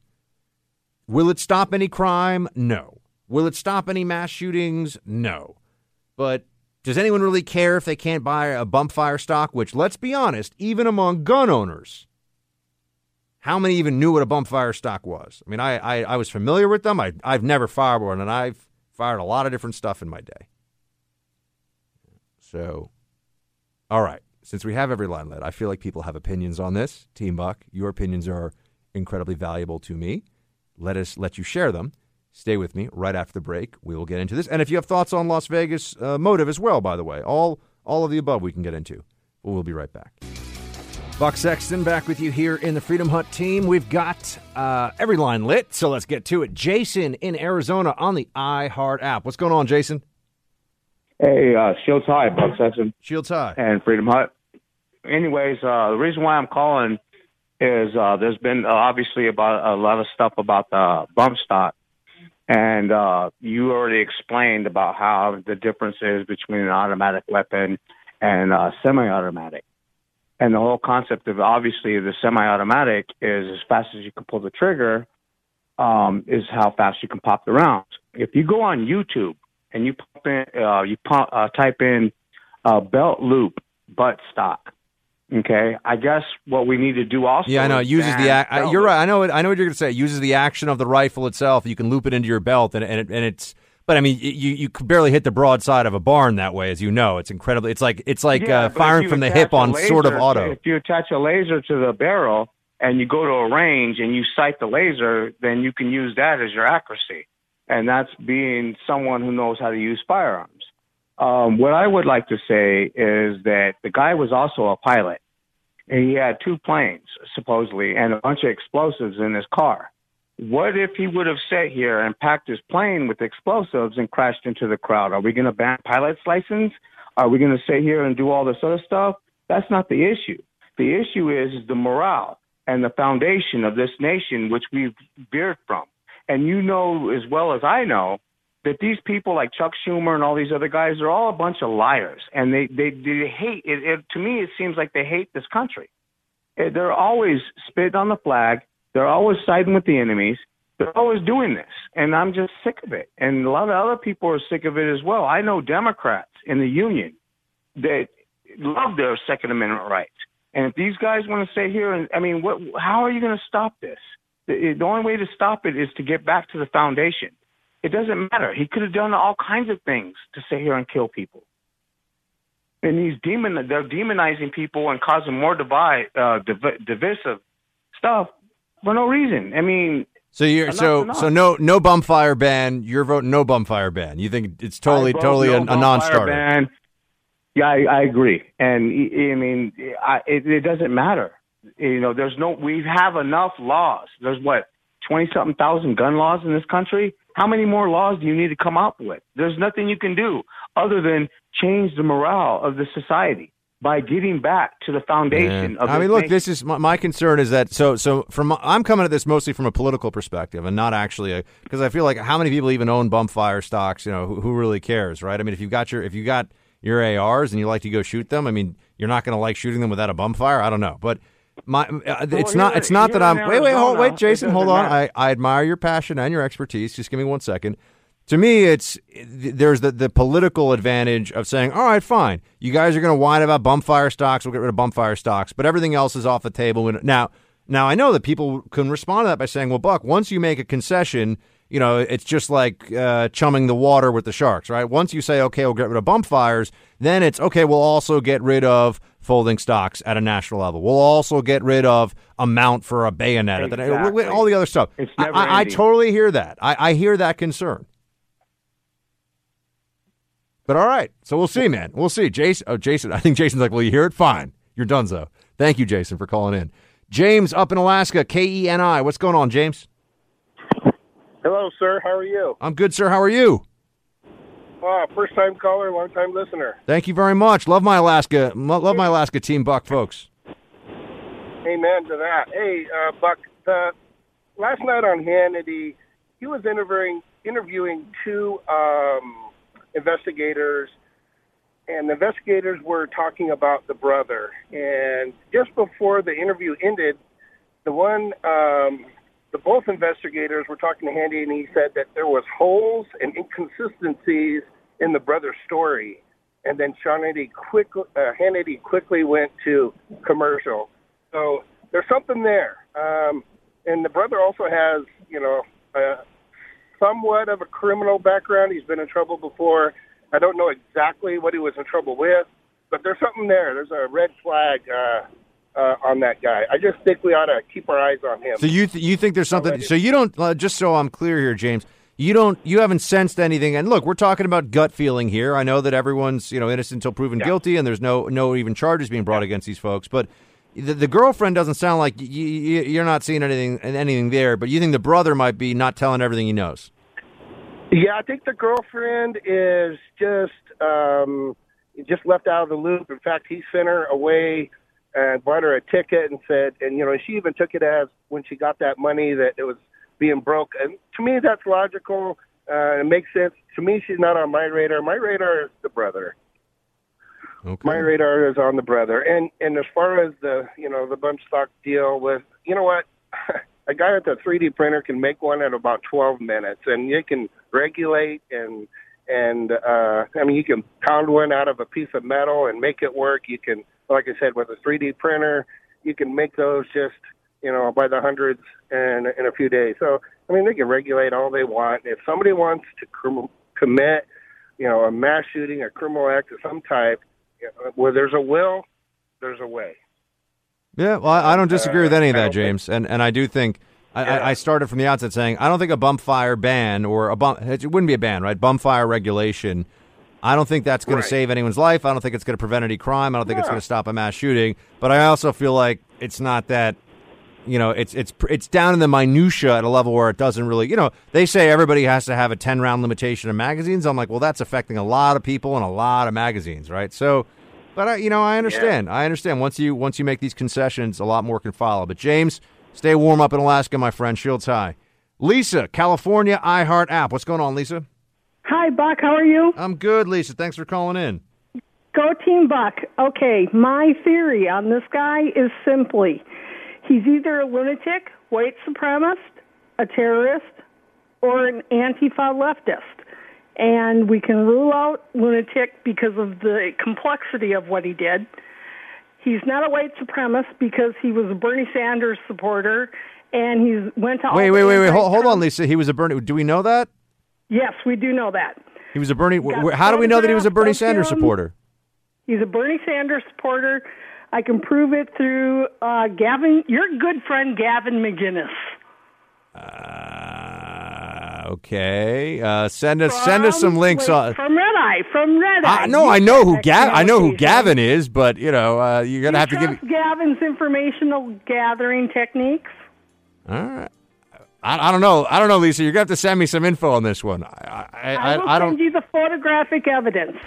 S3: Will it stop any crime? No. Will it stop any mass shootings? No. But does anyone really care if they can't buy a bump fire stock? Which, let's be honest, even among gun owners, how many even knew what a bump fire stock was? I mean, I, I, I was familiar with them. I, I've never fired one, and I've Fired a lot of different stuff in my day. So, all right. Since we have every line lit, I feel like people have opinions on this. Team Buck, your opinions are incredibly valuable to me. Let us let you share them. Stay with me right after the break. We will get into this, and if you have thoughts on Las Vegas uh, motive as well, by the way, all all of the above we can get into. But we'll be right back. Buck Sexton back with you here in the Freedom Hut team. We've got uh, every line lit, so let's get to it. Jason in Arizona on the iHeart app. What's going on, Jason?
S8: Hey, uh, Shields High, Buck Sexton.
S3: Shields High.
S8: And Freedom Hut. Anyways, uh, the reason why I'm calling is uh, there's been uh, obviously about a lot of stuff about the bump stock. And uh, you already explained about how the difference is between an automatic weapon and uh, semi automatic. And the whole concept of obviously the semi-automatic is as fast as you can pull the trigger, um, is how fast you can pop the rounds. If you go on YouTube and you pop in, uh, you pop, uh, type in uh, belt loop butt stock. Okay, I guess what we need to do also.
S3: Yeah, I know. It uses the. Ac- I- you're right. I know. It, I know what you're going to say. It uses the action of the rifle itself. You can loop it into your belt, and and, it, and it's. But I mean, you you could barely hit the broadside of a barn that way, as you know. It's incredibly. It's like it's like
S8: Yeah,
S3: uh, firing from the hip on sort of auto.
S8: If you attach a laser to the barrel and you go to a range and you sight the laser, then you can use that as your accuracy, and that's being someone who knows how to use firearms. Um, what I would like to say is that the guy was also a pilot, and he had two planes supposedly and a bunch of explosives in his car. What if he would have sat here and packed his plane with explosives and crashed into the crowd? Are we going to ban pilot's license? Are we going to sit here and do all this other stuff? That's not the issue. The issue is, is the morale and the foundation of this nation, which we've veered from. And you know as well as I know that these people like Chuck Schumer and all these other guys are all a bunch of liars, and they they, they hate it, it. To me, it seems like they hate this country. Eh, They're always spitting on the flag. They're always siding with the enemies. They're always doing this, and I'm just sick of it. And a lot of other people are sick of it as well. I know Democrats in the union that love their Second Amendment rights. And if these guys want to stay here, and I mean, what? How are you going to stop this? The, the only way to stop it is to get back to the foundation. It doesn't matter. He could have done all kinds of things to sit here and kill people. And he's demon. They're demonizing people and causing more divide, uh, div- divisive stuff for no reason. I mean,
S3: So you're
S8: Enough's
S3: so
S8: enough.
S3: so no no bump fire ban. You're voting no bump fire ban. You think it's totally totally
S8: no
S3: a, a non-starter.
S8: ban. Yeah, I, I agree, and I I mean, I, it, it doesn't matter. You know, there's no. We have enough laws. There's what twenty something thousand gun laws in this country. How many more laws do you need to come up with? There's nothing you can do other than change the morale of the society by getting back to the foundation
S3: Yeah.
S8: of.
S3: I mean, look,
S8: nation.
S3: this is my, my concern is that so so from I'm coming at this mostly from a political perspective and not actually a because I feel like how many people even own bump fire stocks? You know, who, who really cares, right? I mean, if you've got your if you got your ARs and you like to go shoot them, I mean, you're not going to like shooting them without a bump fire. I don't know, but. My, uh, it's
S8: here-
S3: not. It's not that I'm. Wait, wait, hold, wait, Jason, hold on.
S8: matter.
S3: I, I admire your passion and your expertise. Just give me one second. To me, it's there's the, the political advantage of saying, all right, fine, you guys are going to whine about bump fire stocks. We'll get rid of bump fire stocks, but everything else is off the table. Now, now I know that people can respond to that by saying, well, Buck, once you make a concession, you know, it's just like uh, chumming the water with the sharks, right? Once you say, okay, we'll get rid of bump fires, then it's okay. We'll also get rid of folding stocks at a national level. We'll also get rid of a mount for a bayonet,
S8: Exactly.
S3: all the other stuff. I- I, I totally hear that. I, I hear that concern. But all right, so we'll see, man. We'll see. Jason, oh, Jason, I think Jason's like, well, you hear it? Fine. You're done, so. Thank you, Jason, for calling in. James up in Alaska, K E N I. What's going on, James?
S9: Hello, sir. How are you?
S3: I'm good, sir. How are you?
S9: Uh, first time caller, long time listener.
S3: Thank you very much. Love my Alaska. Love my Alaska team, Buck, folks.
S9: Amen to that. Hey, uh, Buck, the, last night on Hannity, he was interviewing interviewing two um, investigators, and the investigators were talking about the brother. And just before the interview ended, the one, um, the both investigators were talking to Hannity, and he said that there was holes and inconsistencies in the brother's story. And then Hannity quickly, uh, Hannity quickly went to commercial. So there's something there. Um, and the brother also has, you know, uh, somewhat of a criminal background. He's been in trouble before. I don't know exactly what he was in trouble with, but there's something there. There's a red flag uh, uh, on that guy. I just think we ought to keep our eyes on him.
S3: So you th- you think there's something? So you don't uh, just so I'm clear here, James. You don't you haven't sensed anything. And look, we're talking about gut feeling here. I know that everyone's you know innocent until proven guilty, and there's no no even charges being brought against these folks. But the, the girlfriend doesn't sound like y- y- you're not seeing anything anything there. But you think the brother might be not telling everything he knows.
S9: Yeah, I think the girlfriend is just um, just left out of the loop. In fact, he sent her away and bought her a ticket and said, and you know, she even took it as when she got that money that it was being broke. And to me, that's logical. Uh, it makes sense. To me, she's not on my radar. My radar is the brother.
S3: Okay.
S9: My radar is on the brother. And and as far as the you know the bump stock deal with you know what, a guy with a 3D printer can make one in about 12 minutes, and you can regulate and and uh, I mean you can pound one out of a piece of metal and make it work. You can, like I said, with a 3D printer, you can make those just you know by the hundreds in in a few days. So I mean they can regulate all they want. If somebody wants to crim- commit, you know, a mass shooting, a criminal act of some type, you know, where there's a will, there's a way.
S3: Yeah, well, I I don't disagree with uh, any of that,
S9: don't think-
S3: James, and and I do think I, I I started from the outset saying I don't think a bump fire ban or a bump it wouldn't be a ban, right? Bump fire regulation. I don't think that's going
S9: Right.
S3: to save anyone's life. I don't think it's going to prevent any crime. I don't think it's going to stop a mass shooting. But I also feel like it's not that. You know, it's it's it's down in the minutia at a level where it doesn't really. You know, they say everybody has to have a ten round limitation of magazines. I'm like, well, that's affecting a lot of people and a lot of magazines, right? So, but I, you know, I understand. I understand. Once you once you make these concessions, a lot more can follow. But James, stay warm up in Alaska, my friend. Shields high. Lisa, California iHeart app. What's going on, Lisa?
S10: Hi, Buck. How are you?
S3: I'm good, Lisa. Thanks for calling in.
S10: Go Team Buck. Okay, my theory on this guy is simply he's either a lunatic, white supremacist, a terrorist, or an Antifa leftist. And we can rule out lunatic because of the complexity of what he did. He's not a white supremacist because he was a Bernie Sanders supporter and he went to
S3: Wait, wait, wait, wait. Hold, hold on, Lisa. He was a Bernie. Do we know that
S10: Yes, we do know that.
S3: he was a Bernie?
S10: Got
S3: How do we know that he was a Bernie Sanders
S10: him.
S3: supporter?
S10: He's a Bernie Sanders supporter. I can prove it through uh, Gavin, your good friend Gavin McInnes.
S3: Uh, okay. Uh, send us send us some links on.
S10: from Red Eye. From Red Eye.
S3: I no, I know who
S10: Check
S3: Gav. I know who. Gavin is, but you know, uh, you're gonna have to give.
S10: Gavin's informational gathering techniques.
S3: All right. I, I don't know. I don't know, Lisa. You're gonna have to send me some info on this one. I I,
S10: I,
S3: I,
S10: will
S3: I
S10: send
S3: don't.
S10: you the photographic evidence.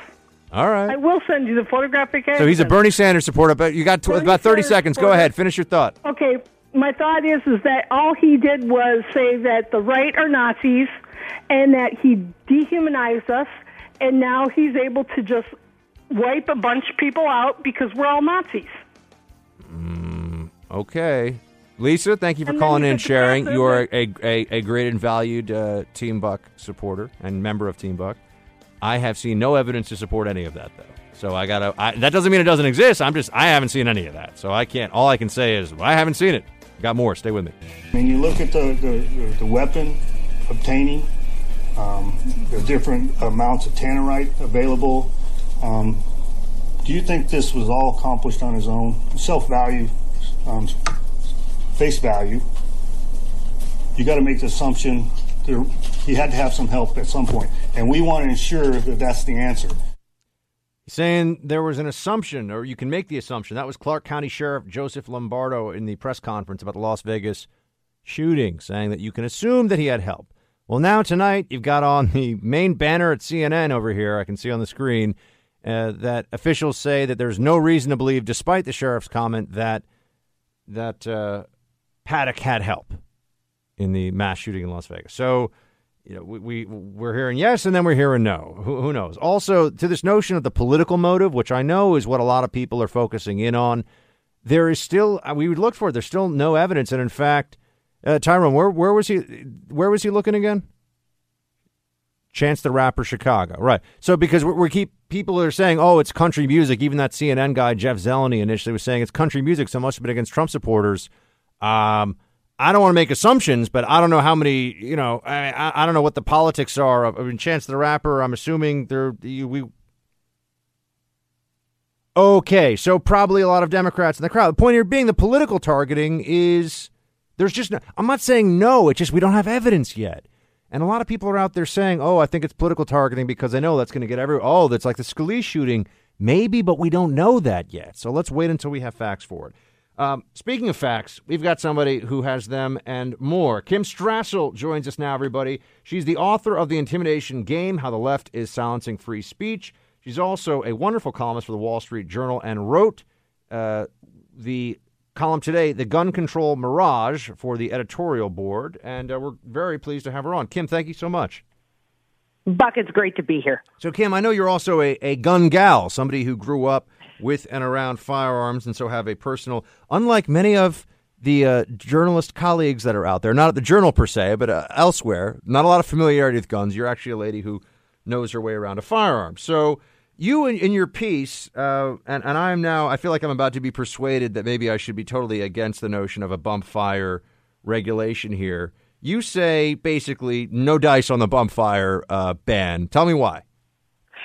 S3: All right.
S10: I will send you the photographic evidence.
S3: So he's a Bernie Sanders supporter, but you got tw- about 30
S10: Sanders
S3: seconds. Go ahead. Finish your thought.
S10: Okay, my thought is is that all he did was say that the right are Nazis and that he dehumanized us and now he's able to just wipe a bunch of people out because we're all Nazis.
S3: Mm, okay. Lisa, thank you for
S10: And
S3: calling in,
S10: get the
S3: sharing. You are a, a, a great and valued uh, Team Buck supporter and member of Team Buck. I have seen no evidence to support any of that, though. So I gotta. I, that doesn't mean it doesn't exist. I'm just. I haven't seen any of that. So I can't. All I can say is I haven't seen it. Got more. Stay with me.
S11: When you look at the, the, the weapon obtaining, um, the different amounts of tannerite available, um, do you think this was all accomplished on his own? Self value, um, face value. You got to make the assumption there, he had to have some help at some point, and we want to ensure that that's the answer.
S3: Saying there was an assumption, or you can make the assumption. That was Clark County Sheriff Joseph Lombardo in the press conference about the Las Vegas shooting, saying that you can assume that he had help. Well, now tonight, you've got on the main banner at CNN over here, I can see on the screen, uh, that officials say that there's no reason to believe, despite the sheriff's comment, that that uh, Paddock had help in the mass shooting in Las Vegas. So, you know, we, we we're hearing yes, and then we're hearing no. Who, who knows? Also, to this notion of the political motive, which I know is what a lot of people are focusing in on, there is still uh, we would look for. it. There's still no evidence, and in fact, uh, Tyrone, where where was he? Where was he looking again? Chance the Rapper, Chicago, right? So because we, we keep people are saying, oh, it's country music. Even that CNN guy Jeff Zeleny initially was saying it's country music, so it must have been against Trump supporters. Um, I don't want to make assumptions, but I don't know how many. You know, I I, don't know what the politics are. of I mean, Chance the Rapper. I'm assuming there we. Okay, so probably a lot of Democrats in the crowd. The point here being the political targeting is there's just no, I'm not saying no. It's just we don't have evidence yet. And a lot of people are out there saying, "Oh, I think it's political targeting because I know that's going to get every oh, that's like the Scalise shooting, maybe, but we don't know that yet. So let's wait until we have facts for it." Um, speaking of facts, we've got somebody who has them and more. Kim Strassel joins us now, everybody. She's the author of The Intimidation Game How the Left is Silencing Free Speech. She's also a wonderful columnist for the Wall Street Journal and wrote uh, the column today, The Gun Control Mirage, for the editorial board. And uh, we're very pleased to have her on. Kim, thank you so much.
S12: Buck, it's great to be here.
S3: So, Kim, I know you're also a, a gun gal, somebody who grew up with and around firearms and so have a personal, unlike many of the uh, journalist colleagues that are out there, not at the journal per se, but uh, elsewhere, not a lot of familiarity with guns. You're actually a lady who knows her way around a firearm. So, you in, in your piece, uh, and, and I'm now, I feel like I'm about to be persuaded that maybe I should be totally against the notion of a bump fire regulation here. You say basically no dice on the bump fire uh, ban. Tell me why.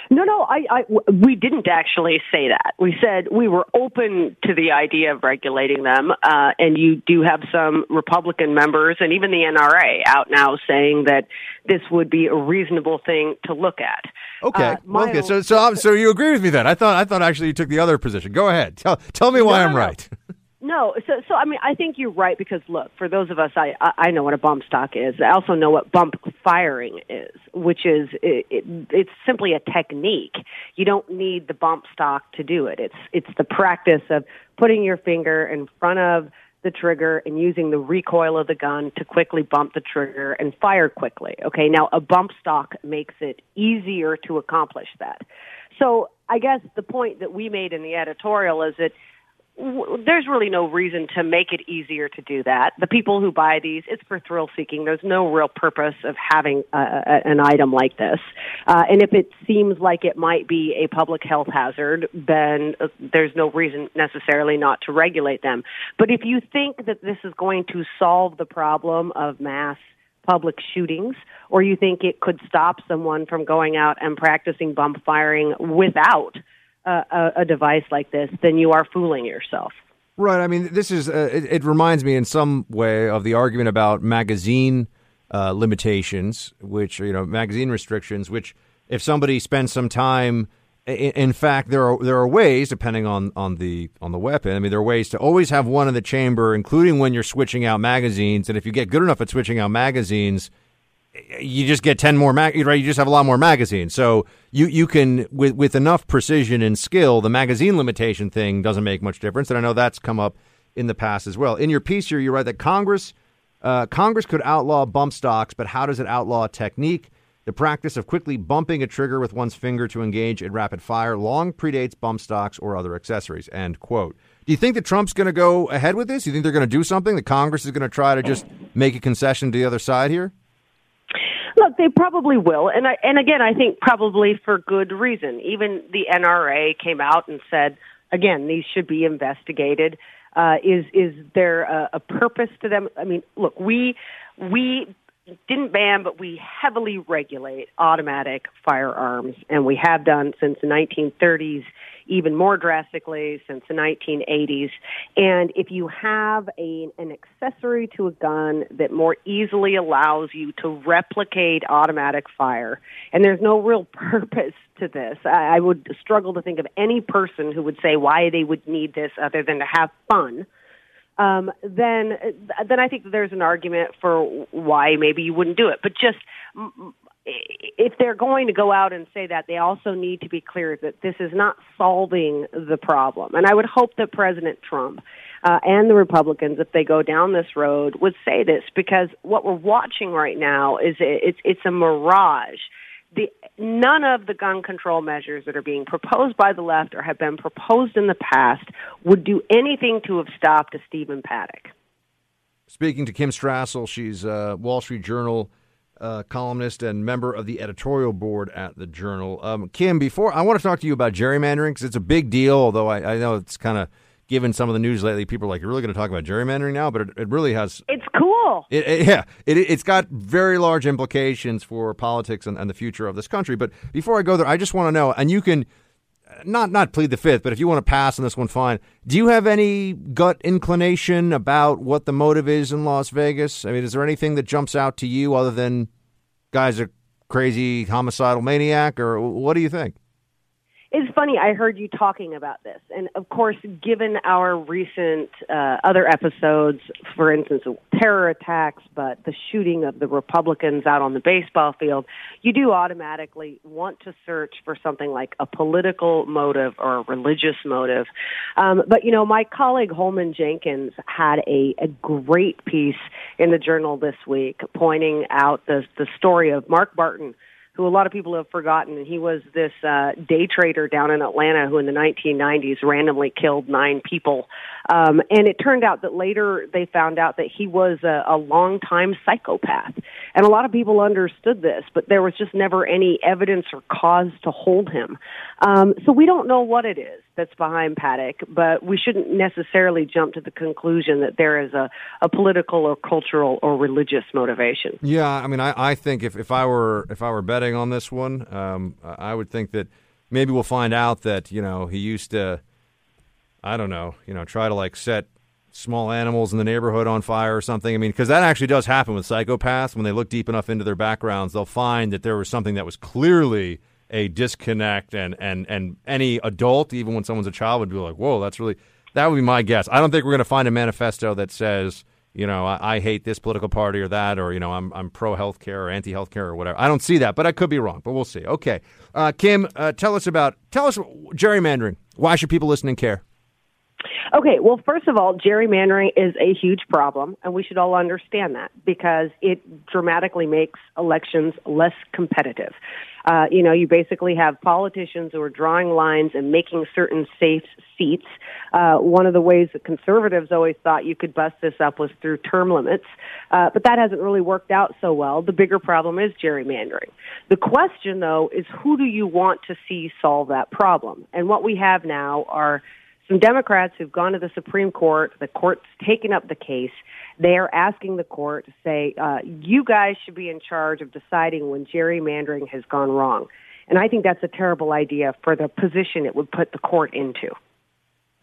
S12: No, no, I, I, we didn't actually say that. We said we were open to the idea of regulating them, uh, and you do have some Republican members and even the NRA out now saying that this would be a reasonable thing to look at.
S3: Okay, uh, okay. So, so, so you agree with me then? I thought, I thought actually you took the other position. Go ahead. Tell, tell me why no, I'm right.
S12: No, so so I mean I think you're right because look, for those of us I I know what a bump stock is. I also know what bump firing is, which is it, it, it's simply a technique. You don't need the bump stock to do it. It's it's the practice of putting your finger in front of the trigger and using the recoil of the gun to quickly bump the trigger and fire quickly. Okay, now a bump stock makes it easier to accomplish that. So I guess the point that we made in the editorial is that there's really no reason to make it easier to do that. The people who buy these, it's for thrill seeking. There's no real purpose of having a, a, an item like this. Uh, and if it seems like it might be a public health hazard, then uh, there's no reason necessarily not to regulate them. But if you think that this is going to solve the problem of mass public shootings, or you think it could stop someone from going out and practicing bump firing without a, a device like this, then you are fooling yourself.
S3: Right. I mean, this is uh, it, it, reminds me in some way of the argument about magazine uh, limitations, which you know magazine restrictions. Which if somebody spends some time, in, in, fact, there are there are ways depending on on the on the weapon. I mean, there are ways to always have one in the chamber, including when you're switching out magazines. And if you get good enough at switching out magazines, you just get 10 more mag right you just have a lot more magazines so you you can with with enough precision and skill the magazine limitation thing doesn't make much difference and i know that's come up in the past as well in your piece here you write that congress uh, congress could outlaw bump stocks but how does it outlaw technique the practice of quickly bumping a trigger with one's finger to engage in rapid fire long predates bump stocks or other accessories end quote do you think that Trump's going to go ahead with this? You think they're going to do something? The Congress is going to try to just make a concession to the other side here?
S12: Look, they probably will, and I, and again, I think probably for good reason. Even the NRA came out and said, again, these should be investigated. Uh, is is there a, a purpose to them? I mean, look, we we didn't ban, but we heavily regulate automatic firearms, and we have done since the 1930s even more drastically since the 1980s. And if you have a, an accessory to a gun that more easily allows you to replicate automatic fire, and there's no real purpose to this, I, I would struggle to think of any person who would say why they would need this other than to have fun. Um, then, then I think there's an argument for why maybe you wouldn't do it. But just if they're going to go out and say that, they also need to be clear that this is not solving the problem. And I would hope that President Trump uh, and the Republicans, if they go down this road, would say this because what we're watching right now is it's it's a mirage. The, none of the gun control measures that are being proposed by the left or have been proposed in the past would do anything to have stopped a Stephen Paddock.
S3: Speaking to Kim Strassel, she's a Wall Street Journal uh, columnist and member of the editorial board at the Journal. Um, Kim, before I want to talk to you about gerrymandering because it's a big deal. Although I, I know it's kind of given some of the news lately, people are like, "You're really going to talk about gerrymandering now?" But it, it really has.
S12: It's cool.
S3: It, it, yeah, it, has got very large implications for politics and, and the future of this country. But before I go there, I just want to know, and you can not not plead the fifth, but if you want to pass on this one, fine. Do you have any gut inclination about what the motive is in Las Vegas? I mean, is there anything that jumps out to you other than guys are crazy homicidal maniac, or what do you think?
S12: It's funny. I heard you talking about this, and of course, given our recent uh, other episodes, for instance, terror attacks, but the shooting of the Republicans out on the baseball field, you do automatically want to search for something like a political motive or a religious motive. Um, but you know, my colleague Holman Jenkins had a, a great piece in the Journal this week, pointing out the the story of Mark Barton who a lot of people have forgotten. He was this uh, day trader down in Atlanta who in the 1990s randomly killed nine people. Um, and it turned out that later they found out that he was a, a long-time psychopath. And a lot of people understood this, but there was just never any evidence or cause to hold him. Um, so we don't know what it is that's behind Paddock, but we shouldn't necessarily jump to the conclusion that there is a, a political or cultural or religious motivation.
S3: Yeah, I mean, I, I think if, if I were if I were betting on this one, um, I would think that maybe we'll find out that you know he used to, I don't know, you know, try to like set small animals in the neighborhood on fire or something. I mean, because that actually does happen with psychopaths. When they look deep enough into their backgrounds, they'll find that there was something that was clearly a disconnect, and and and any adult, even when someone's a child, would be like, "Whoa, that's really." That would be my guess. I don't think we're going to find a manifesto that says, you know, I, I, hate this political party or that, or you know, I'm I'm pro healthcare or anti healthcare or whatever. I don't see that, but I could be wrong. But we'll see. Okay, uh, Kim, uh, tell us about tell us gerrymandering. Why should people listen and care?
S12: Okay, well, first of all, gerrymandering is a huge problem, and we should all understand that because it dramatically makes elections less competitive. Uh, you know, you basically have politicians who are drawing lines and making certain safe seats. Uh, one of the ways that conservatives always thought you could bust this up was through term limits, uh, but that hasn't really worked out so well. The bigger problem is gerrymandering. The question, though, is who do you want to see solve that problem? And what we have now are some Democrats who've gone to the Supreme Court. The court's taken up the case. They are asking the court to say, uh, you guys should be in charge of deciding when gerrymandering has gone wrong. And I think that's a terrible idea for the position it would put the court into.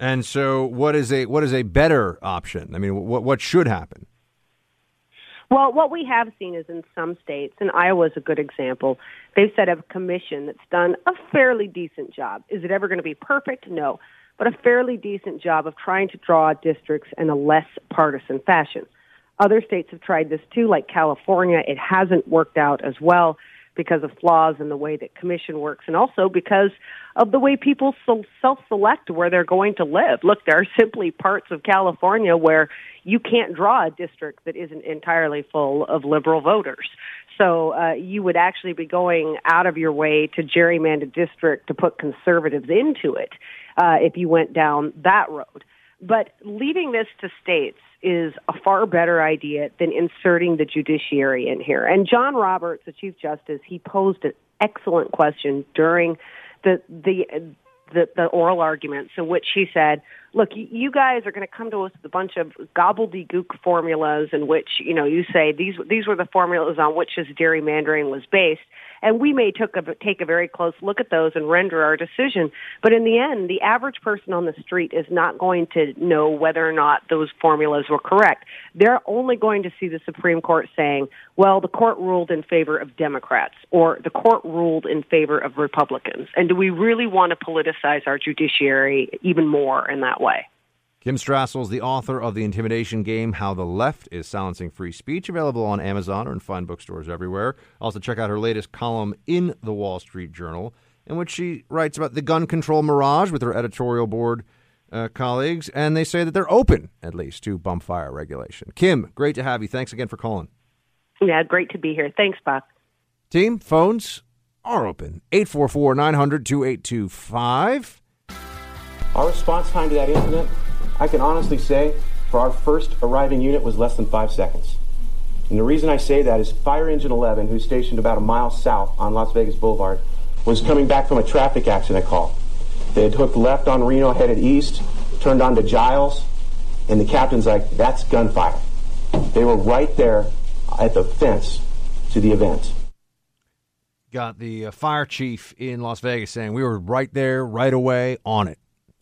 S3: And so, what is a what is a better option? I mean, what what should happen?
S12: Well, what we have seen is in some states, and Iowa is a good example, they've set up a commission that's done a fairly decent job. Is it ever going to be perfect? No but a fairly decent job of trying to draw districts in a less partisan fashion. Other states have tried this too, like California. It hasn't worked out as well because of flaws in the way that commission works and also because of the way people self-select where they're going to live. Look, there are simply parts of California where you can't draw a district that isn't entirely full of liberal voters. So uh, you would actually be going out of your way to gerrymander a district to put conservatives into it uh, if you went down that road. But leaving this to states is a far better idea than inserting the judiciary in here. And John Roberts, the Chief Justice, he posed an excellent question during the the the, the oral arguments in which he said, look, you guys are going to come to us with a bunch of gobbledygook formulas in which, you know, you say these, these were the formulas on which this gerrymandering was based. And we may took a, take a very close look at those and render our decision. But in the end, the average person on the street is not going to know whether or not those formulas were correct. They're only going to see the Supreme Court saying, well, the court ruled in favor of Democrats or the court ruled in favor of Republicans. And do we really want to politicize our judiciary even more in that way?
S3: Kim Strassel is the author of The Intimidation Game How the Left is Silencing Free Speech, available on Amazon or in fine bookstores everywhere. Also, check out her latest column in the Wall Street Journal, in which she writes about the gun control mirage with her editorial board uh, colleagues, and they say that they're open, at least, to bump fire regulation. Kim, great to have you. Thanks again for calling.
S12: Yeah, great to be here. Thanks, Bob.
S3: Team, phones are open 844 900 2825.
S13: Our response time to that incident, I can honestly say, for our first arriving unit was less than five seconds. And the reason I say that is Fire Engine 11, who's stationed about a mile south on Las Vegas Boulevard, was coming back from a traffic accident call. They had hooked left on Reno, headed east, turned onto Giles, and the captain's like, that's gunfire. They were right there at the fence to the event.
S3: Got the uh, fire chief in Las Vegas saying we were right there, right away, on it.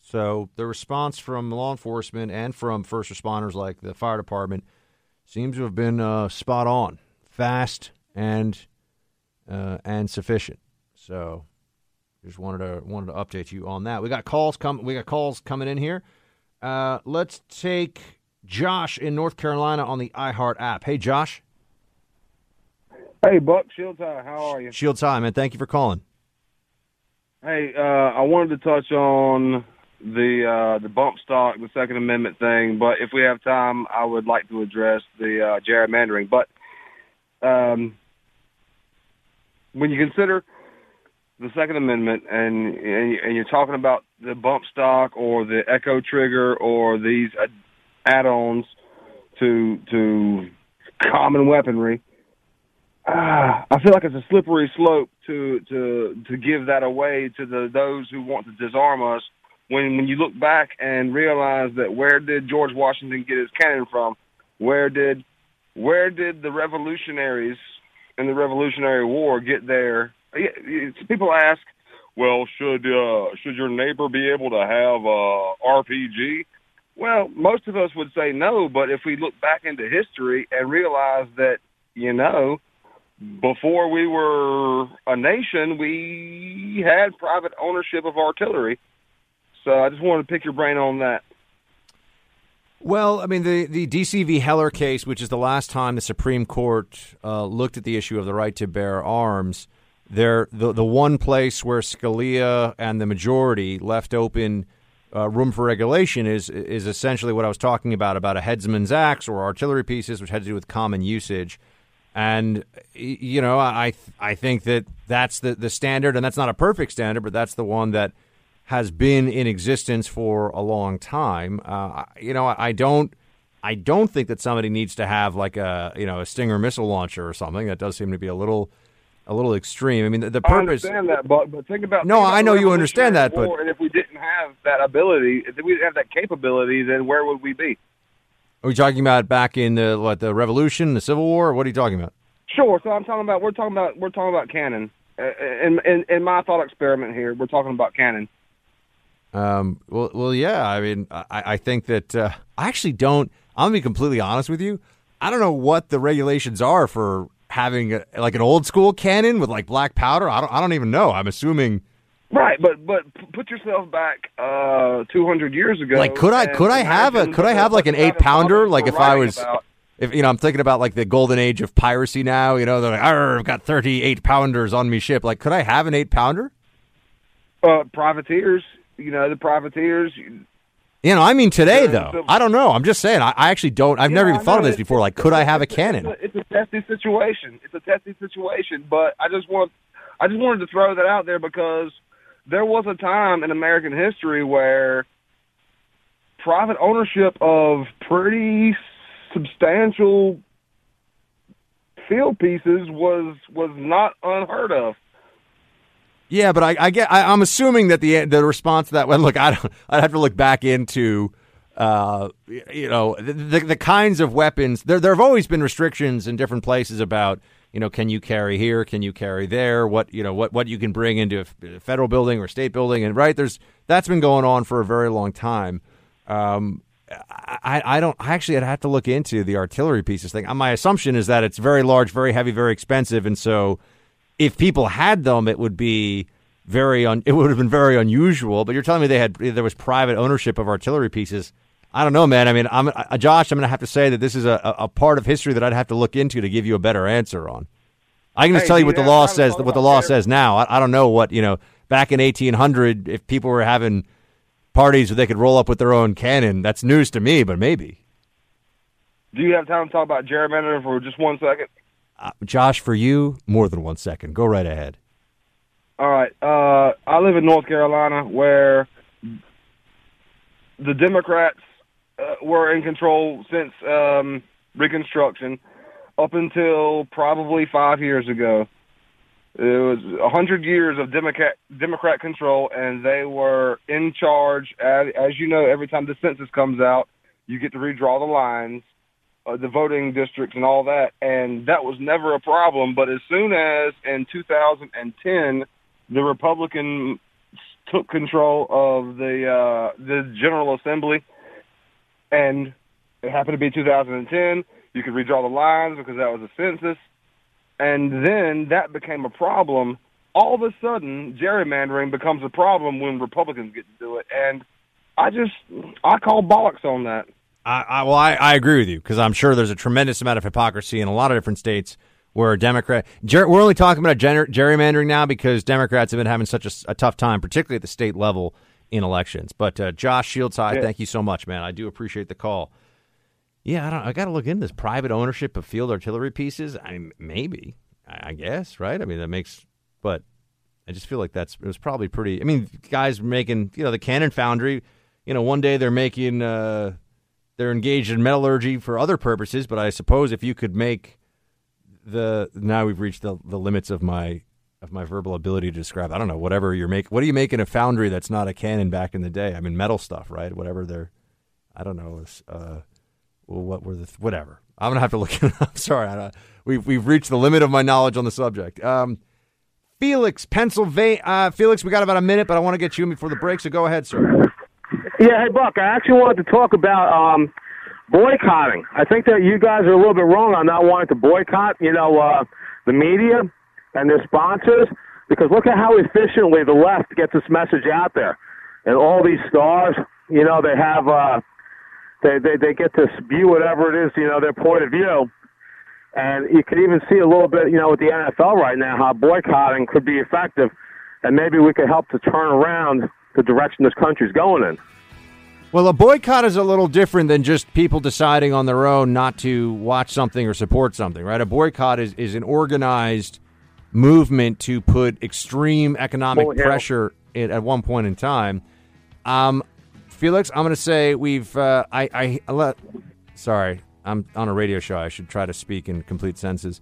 S3: So the response from law enforcement and from first responders like the fire department seems to have been uh, spot on, fast and uh, and sufficient. So just wanted to wanted to update you on that. We got calls come. We got calls coming in here. Uh, let's take Josh in North Carolina on the iHeart app. Hey, Josh.
S14: Hey, Buck Shields how are you?
S3: Shields hi, man. Thank you for calling.
S14: Hey, uh, I wanted to touch on the uh, the bump stock, the Second Amendment thing, but if we have time, I would like to address the uh, gerrymandering. But um, when you consider the Second Amendment and and you're talking about the bump stock or the echo trigger or these add-ons to to common weaponry, uh, I feel like it's a slippery slope to to to give that away to the those who want to disarm us. When when you look back and realize that where did George Washington get his cannon from? Where did where did the revolutionaries in the Revolutionary War get their people ask, well, should uh, should your neighbor be able to have a RPG? Well, most of us would say no, but if we look back into history and realize that, you know, before we were a nation, we had private ownership of artillery. So I just wanted to pick your brain on that.
S3: Well, I mean, the, the D.C. v. Heller case, which is the last time the Supreme Court uh, looked at the issue of the right to bear arms, there, the the one place where Scalia and the majority left open uh, room for regulation is is essentially what I was talking about about a headsman's axe or artillery pieces, which had to do with common usage. And you know, I I think that that's the the standard, and that's not a perfect standard, but that's the one that has been in existence for a long time. Uh, you know, I don't. I don't think that somebody needs to have like a you know a Stinger missile launcher or something. That does seem to be a little a little extreme. I mean, the, the purpose.
S14: I understand that, but but think about.
S3: No,
S14: think about
S3: I know you understand that,
S14: war,
S3: but
S14: and if we didn't have that ability, if we didn't have that capability, then where would we be?
S3: Are we talking about back in the what the Revolution, the Civil War? What are you talking about?
S14: Sure. So I'm talking about we're talking about we're talking about cannon. Uh, in, in in my thought experiment here, we're talking about cannon.
S3: Um. Well. Well. Yeah. I mean, I, I think that uh, I actually don't. I'm gonna be completely honest with you. I don't know what the regulations are for having a, like an old school cannon with like black powder. I don't. I don't even know. I'm assuming.
S14: Right, but but put yourself back uh 200 years ago.
S3: Like, could I could I have a could I have like an eight pounder? Like, if I was,
S14: about.
S3: if you know, I'm thinking about like the golden age of piracy now. You know, they're like, I've got 38 pounders on me ship. Like, could I have an eight pounder?
S14: Uh, privateers. You know, the privateers.
S3: You know, I mean today though. I don't know. I'm just saying. I, I actually don't. I've
S14: Yeah,
S3: never even thought of this before. Like, could I have a cannon?
S14: It's a, it's a testy situation. It's a testy situation. But I just want, I just wanted to throw that out there because there was a time in American history where private ownership of pretty substantial field pieces was was not unheard of.
S3: Yeah, but I, I get. I, I'm assuming that the the response to that. Well, look, I don't. I'd have to look back into, uh, you know, the, the the kinds of weapons. There there have always been restrictions in different places about, you know, can you carry here, can you carry there, what you know, what what you can bring into a federal building or state building, and right there's that's been going on for a very long time. Um, I, I don't I actually I'd have to look into the artillery pieces thing. My assumption is that it's very large, very heavy, very expensive, and so if people had them, it would be very un, it would have been very unusual. But you're telling me they had there was private ownership of artillery pieces. I don't know, man. I mean, I'm uh, Josh. I'm going to have to say that this is a, a part of history that I'd have to look into to give you a better answer on. I can just
S14: Hey,
S3: tell you what the law says. What the law says now. I, I don't know what you know. Back in 1800, if people were having parties where they could roll up with their own cannon, that's news to me. But maybe,
S14: Do you have time to talk about gerrymandering for just one second?
S3: Uh, Josh, for you, more than one second. Go right ahead.
S14: All right. Uh, I live in North Carolina where the Democrats uh, were in control since um, Reconstruction up until probably five years ago. It was a hundred years of Democrat Democrat control, and they were in charge. As, as you know, every time the census comes out, you get to redraw the lines, uh, the voting districts, and all that. And that was never a problem. But as soon as in 2010, the Republican took control of the uh, the General Assembly, and it happened to be 2010. You could redraw the lines because that was a census, and then that became a problem. All of a sudden, gerrymandering becomes a problem when Republicans get to do it, and I just I call bollocks on that.
S3: I, I well, I, I agree with you because I'm sure there's a tremendous amount of hypocrisy in a lot of different states where a Democrat. Ger, we're only talking about gener, gerrymandering now because Democrats have been having such a tough time, particularly at the state level in elections. But uh, Josh Shields, High,
S14: Yeah.
S3: thank you so much, man. I do appreciate the call. Yeah, I don't. I got to look into this private ownership of field artillery pieces. I maybe, I, I guess, right? I mean, that makes but I just feel like that's it was probably pretty. I mean, guys making you know the Cannon Foundry. You know, one day they're making uh, they're engaged in metallurgy for other purposes, but I suppose if you could make the now we've reached the the limits of my of my verbal ability to describe. I don't know whatever you're making. What do you make in a foundry that's not a cannon back in the day? I mean, metal stuff, right? Whatever they're. I don't know. Uh, well, what were the whatever? I'm gonna have to look it up. Sorry, I, we've we've reached the limit of my knowledge on the subject. Um, Felix, Pennsylvania. Uh, Felix, we got about a minute, but I want to get you in before the break, so go ahead, sir.
S14: Yeah, hey Buck, I actually wanted to talk about um, boycotting. I think that you guys are a little bit wrong on not wanting to boycott, you know, uh, the media and their sponsors, because look at how efficiently the left gets this message out there, and all these stars, you know, they have, uh, they they they get to spew whatever it is, you know, their point of view. And you can even see a little bit, you know, with the NFL right now, how boycotting could be effective, and maybe we could help to turn around the direction this country's going in.
S3: Well, a boycott is a little different than just people deciding on their own not to watch something or support something, right? A boycott is, is an organized movement to put extreme economic pressure in, at one point in time. Um, Felix, I'm going to say we've. Uh, I, I, I let. Sorry, I'm on a radio show. I should try to speak in complete senses.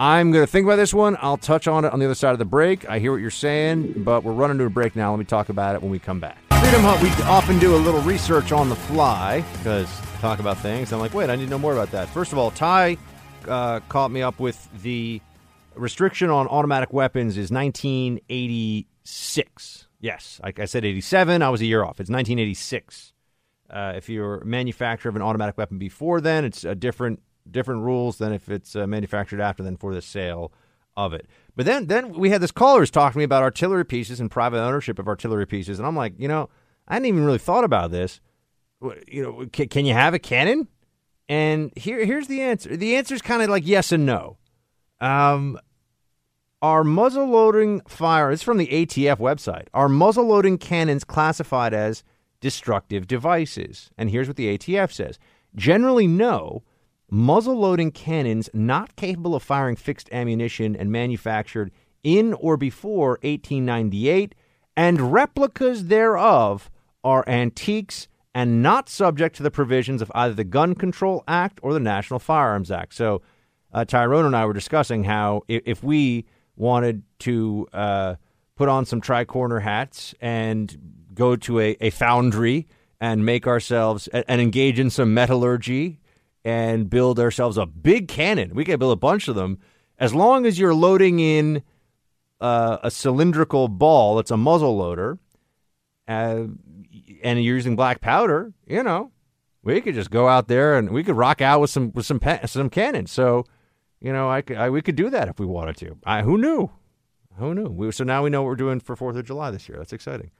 S3: I'm going to think about this one. I'll touch on it on the other side of the break. I hear what you're saying, but we're running to a break now. Let me talk about it when we come back. Freedom Hut, we often do a little research on the fly because talk about things. I'm like, wait, I need to know more about that. First of all, Ty uh, caught me up with the restriction on automatic weapons is 1986. Yes, I said, 87. I was a year off. It's 1986. Uh, if you're a manufacturer of an automatic weapon before then, it's a different different rules than if it's uh, manufactured after then for the sale of it. But then then we had this caller talking to me about artillery pieces and private ownership of artillery pieces, and I'm like, you know, I hadn't even really thought about this. You know, can, can you have a cannon? And here here's the answer. The answer is kind of like yes and no. Um, are muzzle loading fire? It's from the ATF website. Are muzzle loading cannons classified as destructive devices? And here's what the ATF says: generally, no. Muzzle loading cannons not capable of firing fixed ammunition and manufactured in or before 1898, and replicas thereof are antiques and not subject to the provisions of either the Gun Control Act or the National Firearms Act. So, uh, Tyrone and I were discussing how if, if we wanted to uh, put on some tricorner hats and go to a, a foundry and make ourselves and, and engage in some metallurgy and build ourselves a big cannon, we could build a bunch of them as long as you're loading in uh, a cylindrical ball that's a muzzle loader uh, and you're using black powder, you know, we could just go out there and we could rock out with some with some some cannons. So, you know, I, could, I we could do that if we wanted to. I, who knew? Who knew? We, so now we know what we're doing for Fourth of July this year. That's exciting.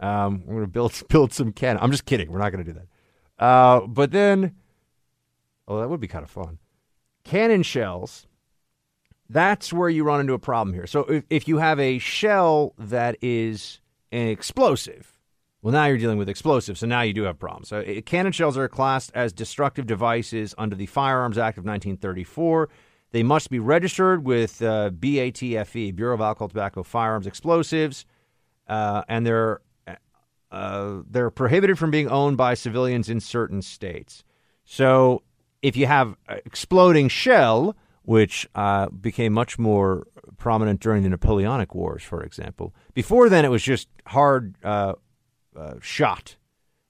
S3: Um, we're gonna build build some cannon. I'm just kidding. We're not gonna do that. Uh, but then, oh, that would be kind of fun. Cannon shells. That's where you run into a problem here. So if, if you have a shell that is an explosive, well, now you're dealing with explosives, so now you do have problems. So uh, cannon shells are classed as destructive devices under the Firearms Act of 1934. They must be registered with uh, BATFE, Bureau of Alcohol, Tobacco, Firearms, Explosives, uh, and they're uh, they're prohibited from being owned by civilians in certain states. So if you have exploding shell, which uh, became much more prominent during the Napoleonic Wars, for example. Before then, it was just hard uh, uh, shot.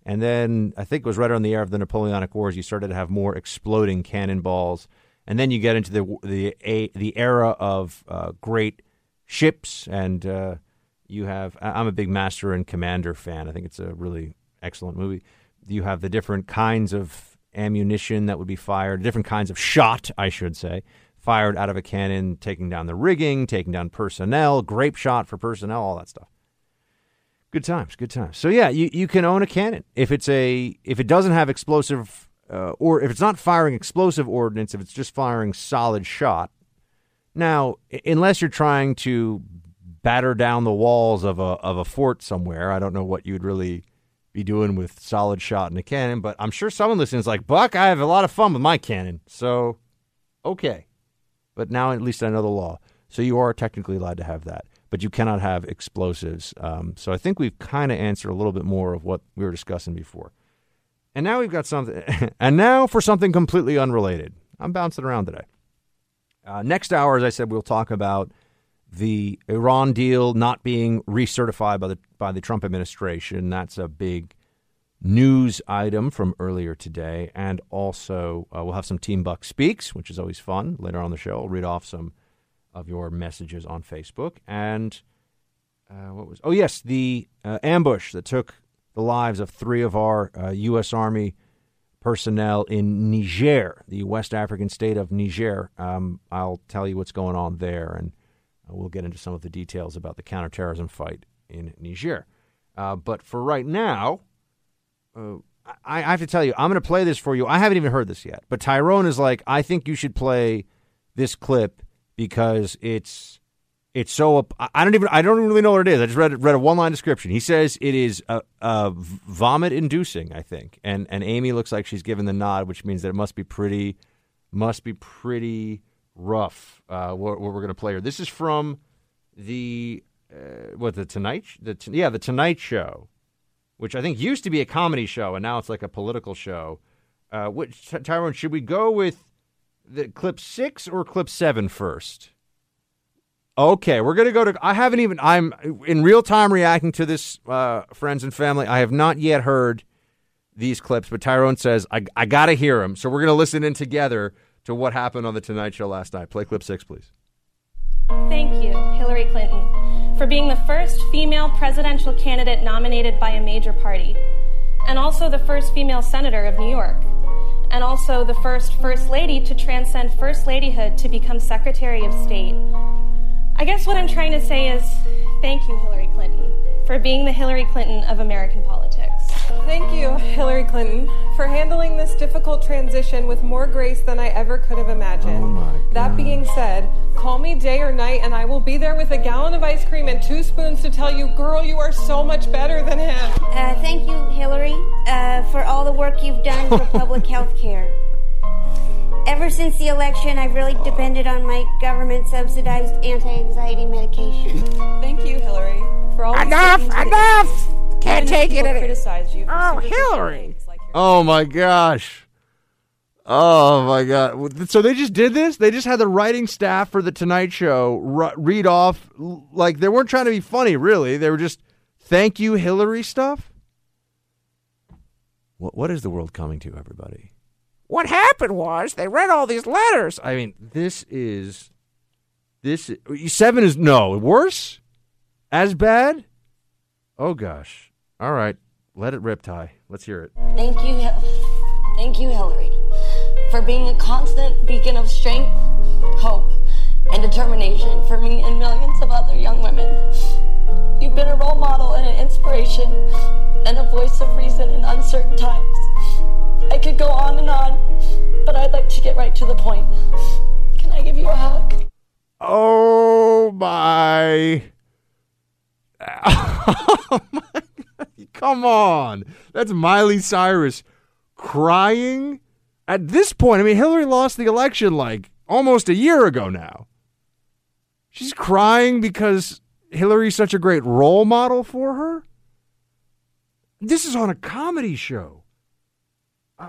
S3: And then I think it was right around the era of the Napoleonic Wars, you started to have more exploding cannonballs. And then you get into the the a, the era of uh, great ships, and uh, you have. I'm a big Master and Commander fan. I think it's a really excellent movie. You have the different kinds of ammunition that would be fired, different kinds of shot, I should say, fired out of a cannon, taking down the rigging, taking down personnel, grape shot for personnel, all that stuff. Good times, good times. So yeah, you, you can own a cannon if it's a if it doesn't have explosive uh, or if it's not firing explosive ordnance, if it's just firing solid shot. Now, unless you're trying to batter down the walls of a of a fort somewhere, I don't know what you'd really be doing with solid shot in a cannon. But I'm sure someone listening is like, Buck, I have a lot of fun with my cannon. So, okay, but now at least I know the law. So you are technically allowed to have that. but you cannot have explosives. Um, so I think we've kind of answered a little bit more of what we were discussing before. And now we've got something, and now for something completely unrelated. I'm bouncing around today. Uh, next hour, as I said, we'll talk about the Iran deal not being recertified by the by the Trump administration. That's a big news item from earlier today, and also uh, we'll have some Team Buck speaks, which is always fun. Later on the show, I'll read off some of your messages on Facebook. And uh, what was? Oh yes, the uh, ambush that took the lives of three of our U.S. Uh, Army personnel in Niger, the West African state of Niger. Um, I'll tell you what's going on there, and we'll get into some of the details about the counterterrorism fight in Niger. Uh, but for right now, uh, I, have to tell you, I'm going to play this for you. I haven't even heard this yet, but Tyrone is like, I think you should play this clip because it's it's so I don't even I don't really know what it is. I just read read a one line description. He says it is a vomit inducing. I think, and and Amy looks like she's given the nod, which means that it must be pretty must be pretty rough. Uh, what, what we're going to play here. This is from the uh, what the Tonight the yeah the Tonight Show, which I think used to be a comedy show and now it's like a political show. Uh, which Tyrone should we go with the clip six or clip seven first? Okay, we're gonna go to. I haven't even. I'm in real time reacting to this, uh, friends and family. I have not yet heard these clips, but Tyrone says I, I gotta hear them. So we're gonna listen in together to what happened on the Tonight Show last night. Play clip six, please.
S15: Thank you, Hillary Clinton, for being the first female presidential candidate nominated by a major party, and also the first female senator of New York, and also the first First Lady to transcend First Ladyhood to become Secretary of State I guess what I'm trying to say is thank you, Hillary Clinton, for being the Hillary Clinton of American politics.
S16: Thank you, Hillary Clinton, for handling this difficult transition with more grace than I ever could have imagined.
S3: Oh
S16: that being said, call me day or night and I will be there with a gallon of ice cream and two spoons to tell you, girl, you are so much better than him.
S17: Uh, thank you, Hillary, uh, for all the work you've done for public health care. Ever since the election, I've really depended on my government subsidized anti anxiety medication.
S16: Thank you, Hillary, for all
S18: Enough! Enough! Can't take it anymore.
S16: Criticize you
S18: oh, Hillary!
S16: Like
S3: oh my gosh. Oh my god! So they just did this. They just had the writing staff for the Tonight Show read off like they weren't trying to be funny. Really, they were just thank you, Hillary stuff. What what is the world coming to, everybody?
S18: What happened was they read all these letters.
S3: I mean, this is this seven is no worse, as bad. Oh gosh! All right, let it rip, Ty. Let's hear it.
S17: Thank you, thank you, Hillary, for being a constant beacon of strength,
S3: Come on. That's Miley Cyrus crying. At this point, I mean, Hillary lost the election like almost a year ago now. She's crying because Hillary's such a great role model for her. This is on a comedy show uh,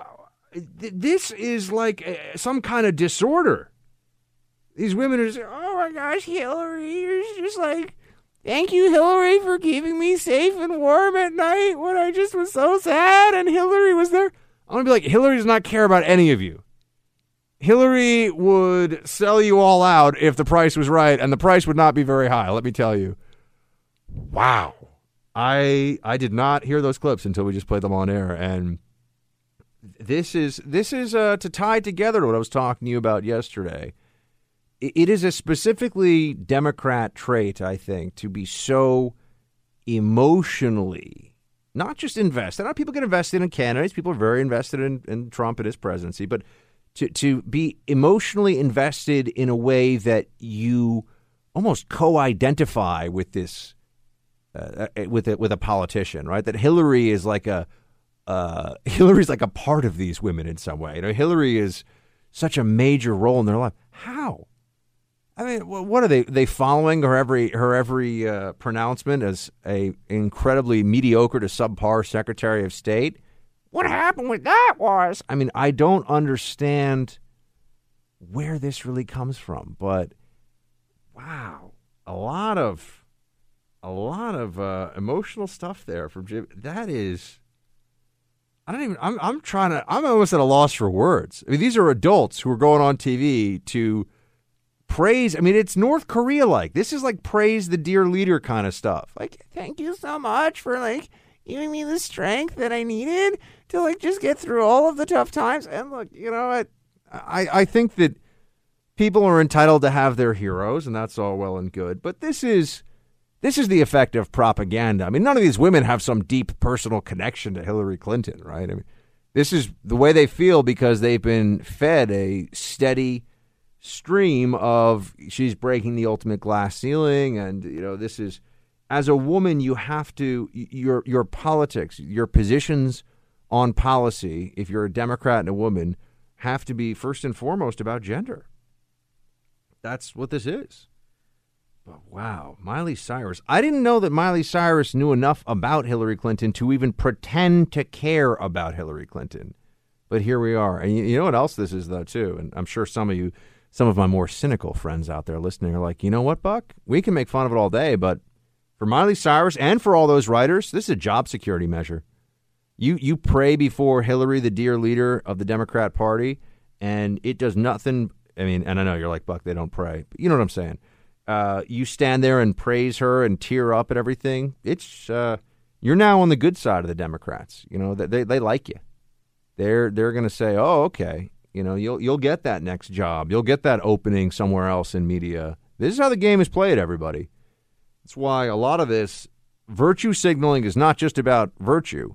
S3: this is like a, some kind of disorder. These women are saying, "Oh my gosh, Hillary, you're just like." Thank you, Hillary, for keeping me safe and warm at night when I just was so sad and Hillary was there. I'm going to be like, Hillary does not care about any of you. Hillary would sell you all out if the price was right, and the price would not be very high, let me tell you. Wow. I I did not hear those clips until we just played them on air, and this is this is uh, to tie together what I was talking to you about yesterday. It is a specifically Democrat trait, I think, to be so emotionally not just invested. Not people get invested in candidates. People are very invested in, in Trump and his presidency, but to to be emotionally invested in a way that you almost co-identify with this uh, uh with a, with a politician, right? That Hillary is like a uh, Hillary's like a part of these women in some way. You know, Hillary is such a major role in their life. How? I mean, what are they? They following her every her every uh, pronouncement as a incredibly mediocre to subpar Secretary of State.
S18: What happened with that was
S3: I mean, I don't understand where this really comes from, but wow, a lot of a lot of uh, emotional stuff there from Jim. That is, I don't even. I'm I'm trying to. I'm almost at a loss for words. I mean, these are adults who are going on TV to praise. I mean, it's North Korea like. This is like praise the dear leader kind of stuff. Like,
S18: thank you so much for like giving me the strength that I needed to like just get through all of the tough times. And look, you know what?
S3: I I think that people are entitled to have their heroes, and that's all well and good. But this is this is the effect of propaganda. I mean, none of these women have some deep personal connection to Hillary Clinton, right? I mean, this is the way they feel because they've been fed a steady stream of she's breaking the ultimate glass ceiling, and you know, this is as a woman, you have to your your politics, your positions on policy, if you're a Democrat and a woman, have to be first and foremost about gender. That's what this is. But wow, Miley Cyrus. I didn't know that Miley Cyrus knew enough about Hillary Clinton to even pretend to care about Hillary Clinton. But here we are. And you, you know what else this is, though, too? And I'm sure some of you, some of my more cynical friends out there listening are like, you know what, Buck? We can make fun of it all day, but for Miley Cyrus and for all those writers, this is a job security measure. You you pray before Hillary, the dear leader of the Democrat Party, and it does nothing. I mean, and I know you're like Buck, they don't pray, but you know what I'm saying. Uh, you stand there and praise her and tear up at everything. It's uh, you're now on the good side of the Democrats. You know they they like you. They're they're going to say, oh, okay, you know you'll you'll get that next job, you'll get that opening somewhere else in media. This is how the game is played, everybody. That's why a lot of this virtue signaling is not just about virtue.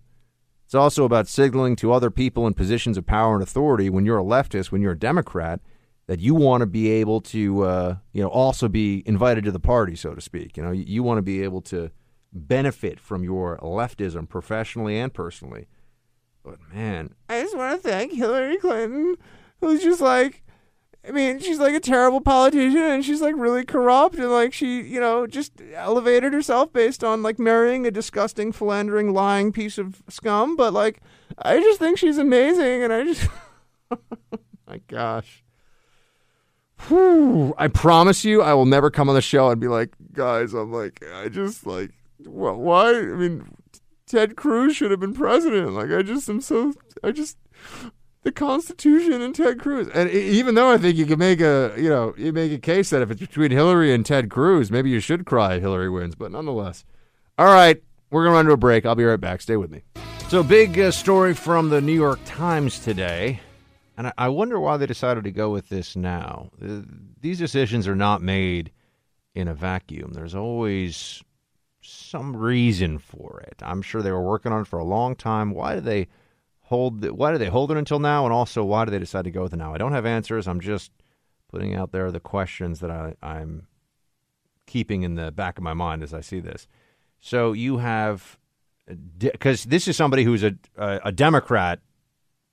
S3: It's also about signaling to other people in positions of power and authority when you're a leftist, when you're a Democrat, that you want to be able to, uh, you know, also be invited to the party, so to speak. You know, you, you want to be able to benefit from your leftism professionally and personally. But man,
S18: I just want to thank Hillary Clinton, who's just like, I mean, she's like a terrible politician and she's like really corrupt and like she, you know, just elevated herself based on like marrying a disgusting, philandering, lying piece of scum. But like, I just think she's amazing and I just, my gosh.
S3: Whew, I promise you, I will never come on the show and be like, guys, I'm like, I just like, well, why? I mean, Ted Cruz should have been president. Like, I just am so, I just, the Constitution and Ted Cruz. And even though I think you can make a, you know, you make a case that if it's between Hillary and Ted Cruz, maybe you should cry if Hillary wins. But nonetheless, all right, we're gonna run to a break. I'll be right back. Stay with me. So, big uh, story from the New York Times today. And I, I wonder why they decided to go with this now. Uh, these decisions are not made in a vacuum. There's always some reason for it. I'm sure they were working on it for a long time. Why did they hold? The, why did they hold it until now? And also, why did they decide to go with it now? I don't have answers. I'm just putting out there the questions that I, I'm keeping in the back of my mind as I see this. So you have, because this is somebody who's a, a, a Democrat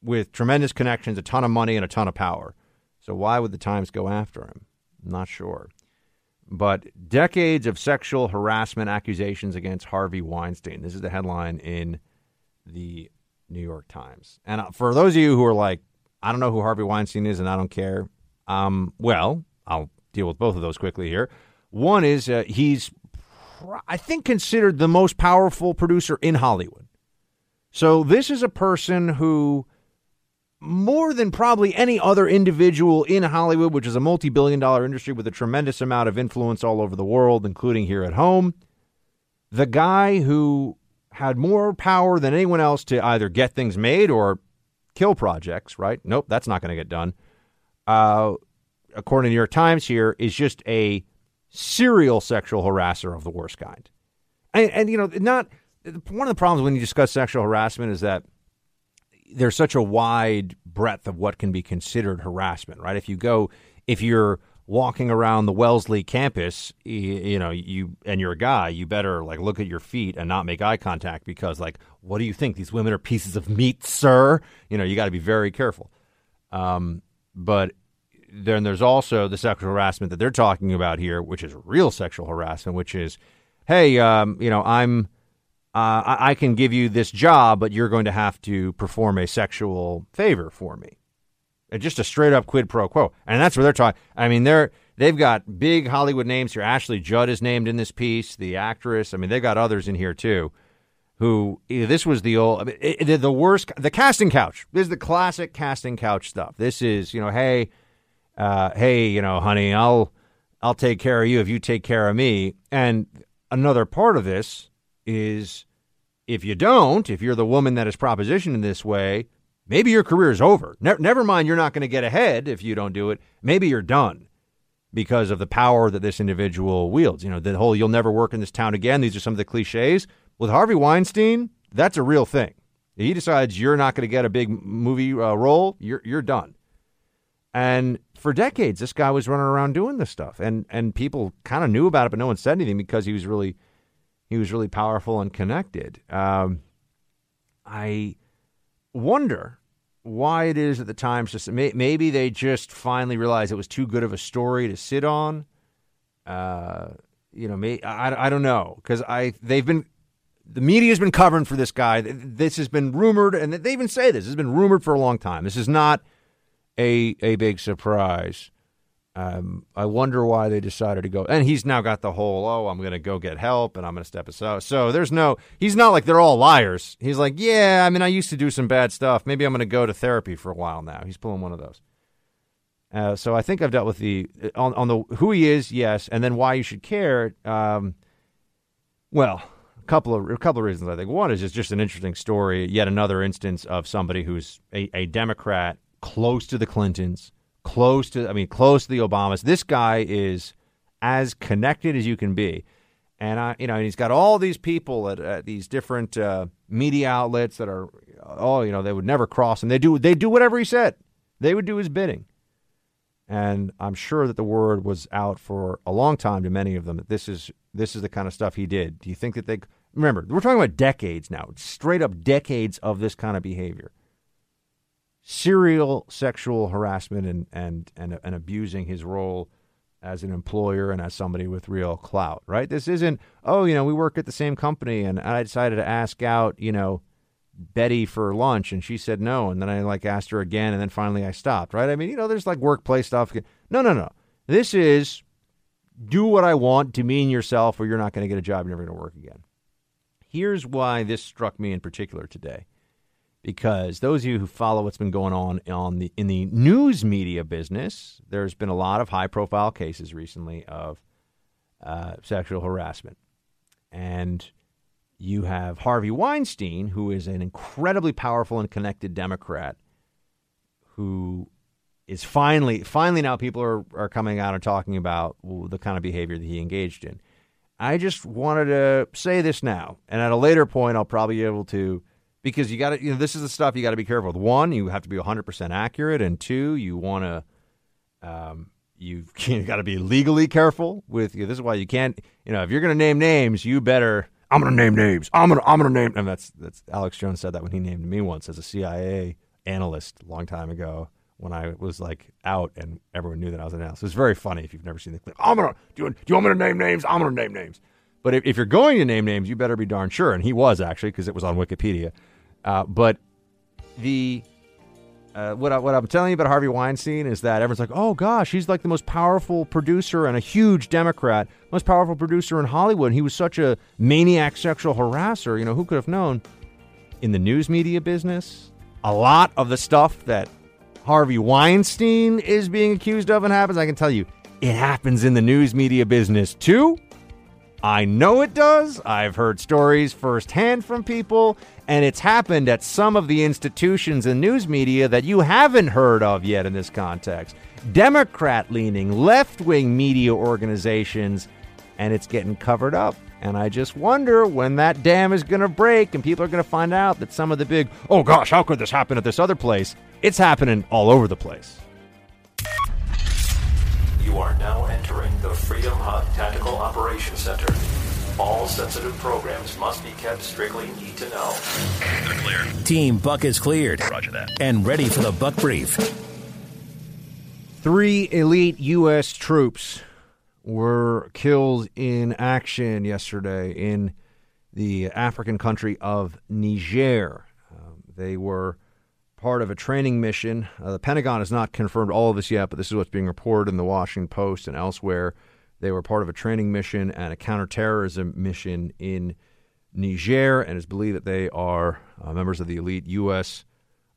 S3: with tremendous connections, a ton of money, and a ton of power. So why would the Times go after him? I'm not sure. But decades of sexual harassment accusations against Harvey Weinstein. This is the headline in the New York Times. And uh, for those of you who are like, I don't know who Harvey Weinstein is and I don't care, um, well, I'll deal with both of those quickly here. One is uh, he's, I think, considered the most powerful producer in Hollywood. So this is a person who more than probably any other individual in Hollywood, which is a multi billion dollar industry with a tremendous amount of influence all over the world, including here at home. The guy who had more power than anyone else to either get things made or kill projects, right? Nope, that's not going to get done. Uh, according to New York Times, here is just a serial sexual harasser of the worst kind. And, and you know, not one of the problems when you discuss sexual harassment is that there's such a wide breadth of what can be considered harassment, right? If you go, if you're walking around the Wellesley campus, you, know, you and you're a guy, you better like look at your feet and not make eye contact because, like, what do you think? These women are pieces of meat, sir. You know, you got to be very careful. Um, but then there's also the sexual harassment that they're talking about here, which is real sexual harassment, which is, hey, um, you know, I'm, uh, I, I can give you this job, but you're going to have to perform a sexual favor for me. And just a straight up quid pro quo, and that's where they're talking. I mean, they're they've got big Hollywood names here. Ashley Judd is named in this piece, the actress. I mean, they've got others in here too. Who this was the old, I mean, it, the worst, the casting couch. This is the classic casting couch stuff. This is, you know, hey, uh, hey, you know, honey, I'll I'll take care of you if you take care of me. And another part of this is if you don't, if you're the woman that is propositioned in this way, maybe your career is over. Ne- never mind, you're not going to get ahead if you don't do it. Maybe you're done because of the power that this individual wields. You know, the whole "you'll never work in this town again." These are some of the cliches. With Harvey Weinstein, that's a real thing. He decides you're not going to get a big movie uh, role. You're you're done. And for decades, this guy was running around doing this stuff, and and people kind of knew about it, but no one said anything because he was really he was really powerful and connected. Um, I wonder why it is at the Times just maybe they just finally realized it was too good of a story to sit on. Uh, you know, may, I, I don't know because I they've been the media has been covering for this guy. This has been rumored, and they even say this has been rumored for a long time. This is not a a big surprise. Um, I wonder why they decided to go. And he's now got the whole, oh, I'm going to go get help and I'm going to step aside. So there's no, he's not like they're all liars. He's like, yeah, I mean, I used to do some bad stuff. Maybe I'm going to go to therapy for a while now. He's pulling one of those. Uh, so I think I've dealt with the on, on the who he is, yes, and then why you should care. Um, well, a couple of a couple of reasons I think. One is it's just an interesting story. Yet another instance of somebody who's a, a Democrat close to the Clintons close to, I mean, close to the Obamas. This guy is as connected as you can be. And I, you know, and he's got all these people at, at these different uh, media outlets that are, oh, you know, they would never cross him. They do, they do whatever he said. They would do his bidding. And I'm sure that the word was out for a long time to many of them that this is this is the kind of stuff he did. Do you think that they remember? We're talking about decades now, straight up decades of this kind of behavior serial sexual harassment and, and, and, and abusing his role as an employer and as somebody with real clout, right? This isn't, oh, you know, we work at the same company and I decided to ask out, you know, Betty for lunch and she said no. And then I like asked her again and then finally I stopped, right? I mean, you know, there's like workplace stuff. No, no, no. This is do what I want, demean yourself, or you're not going to get a job. You're never going to work again. Here's why this struck me in particular today because those of you who follow what's been going on on the in the news media business, there's been a lot of high profile cases recently of uh, sexual harassment, and you have Harvey Weinstein, who is an incredibly powerful and connected Democrat, who is finally finally now people are are coming out and talking about the kind of behavior that he engaged in. I just wanted to say this now, and at a later point, I'll probably be able to because you got to, you know, this is the stuff you got to be careful with. One, you have to be 100% accurate. And two, you want to, um, you've you got to be legally careful with, you know, this is why you can't, you know, if you're going to name names, you better, I'm going to name names. I'm going to, I'm going to name, and that's, that's, Alex Jones said that when he named me once as a CIA analyst a long time ago when I was like out and everyone knew that I was an analyst. It was very funny if you've never seen the clip. I'm gonna do you, do you want me to name names? I'm gonna name names. But if, if you're going to name names, you better be darn sure. And he was actually because it was on Wikipedia. Uh, but the uh, what, I, what I'm telling you about Harvey Weinstein is that everyone's like, oh gosh, he's like the most powerful producer and a huge Democrat, most powerful producer in Hollywood. He was such a maniac sexual harasser. You know, who could have known? In the news media business, a lot of the stuff that Harvey Weinstein is being accused of and happens, I can tell you, it happens in the news media business too. I know it does. I've heard stories firsthand from people, and it's happened at some of the institutions and news media that you haven't heard of yet in this context. Democrat leaning, left wing media organizations, and it's getting covered up. And I just wonder when that dam is going to break and people are going to find out that some of the big, oh gosh, how could this happen at this other place? It's happening all over the place.
S1: You are now entering the Freedom Hut Tactical Operations Center. All sensitive programs must be kept strictly need to know. They're clear. Team Buck is cleared. Roger that. And ready for the Buck Brief.
S3: Three elite U.S. troops were killed in action yesterday in the African country of Niger. Um, they were part of a training mission. Uh, the Pentagon has not confirmed all of this yet, but this is what's being reported in the Washington Post and elsewhere. They were part of a training mission and a counterterrorism mission in Niger, and it's believed that they are uh, members of the elite U.S.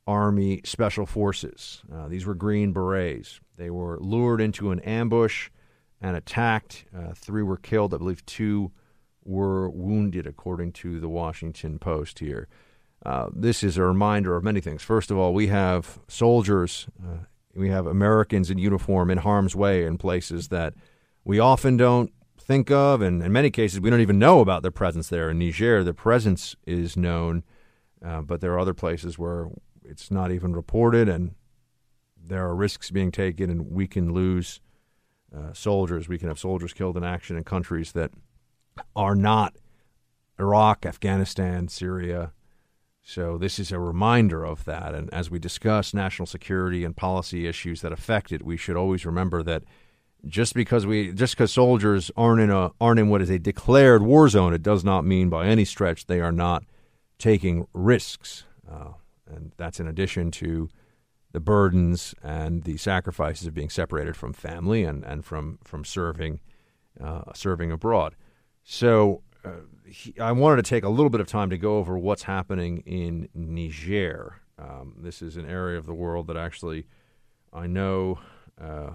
S3: Army Special Forces. Uh, these were Green Berets. They were lured into an ambush and attacked. Uh, three were killed. I believe two were wounded, according to the Washington Post here. Uh, this is a reminder of many things. First of all, we have soldiers, uh, we have Americans in uniform in harm's way in places that we often don't think of, and in many cases, we don't even know about their presence there. In Niger, their presence is known, uh, but there are other places where it's not even reported, and there are risks being taken, and we can lose uh, soldiers. We can have soldiers killed in action in countries that are not Iraq, Afghanistan, Syria. So this is a reminder of that. And as we discuss national security and policy issues that affect it, we should always remember that just because we just because soldiers aren't in a aren't in what is a declared war zone, it does not mean by any stretch they are not taking risks. Uh, and that's in addition to the burdens and the sacrifices of being separated from family and, and from from serving uh, serving abroad. So uh, he, I wanted to take a little bit of time to go over what's happening in Niger. Um, this is an area of the world that actually I know uh,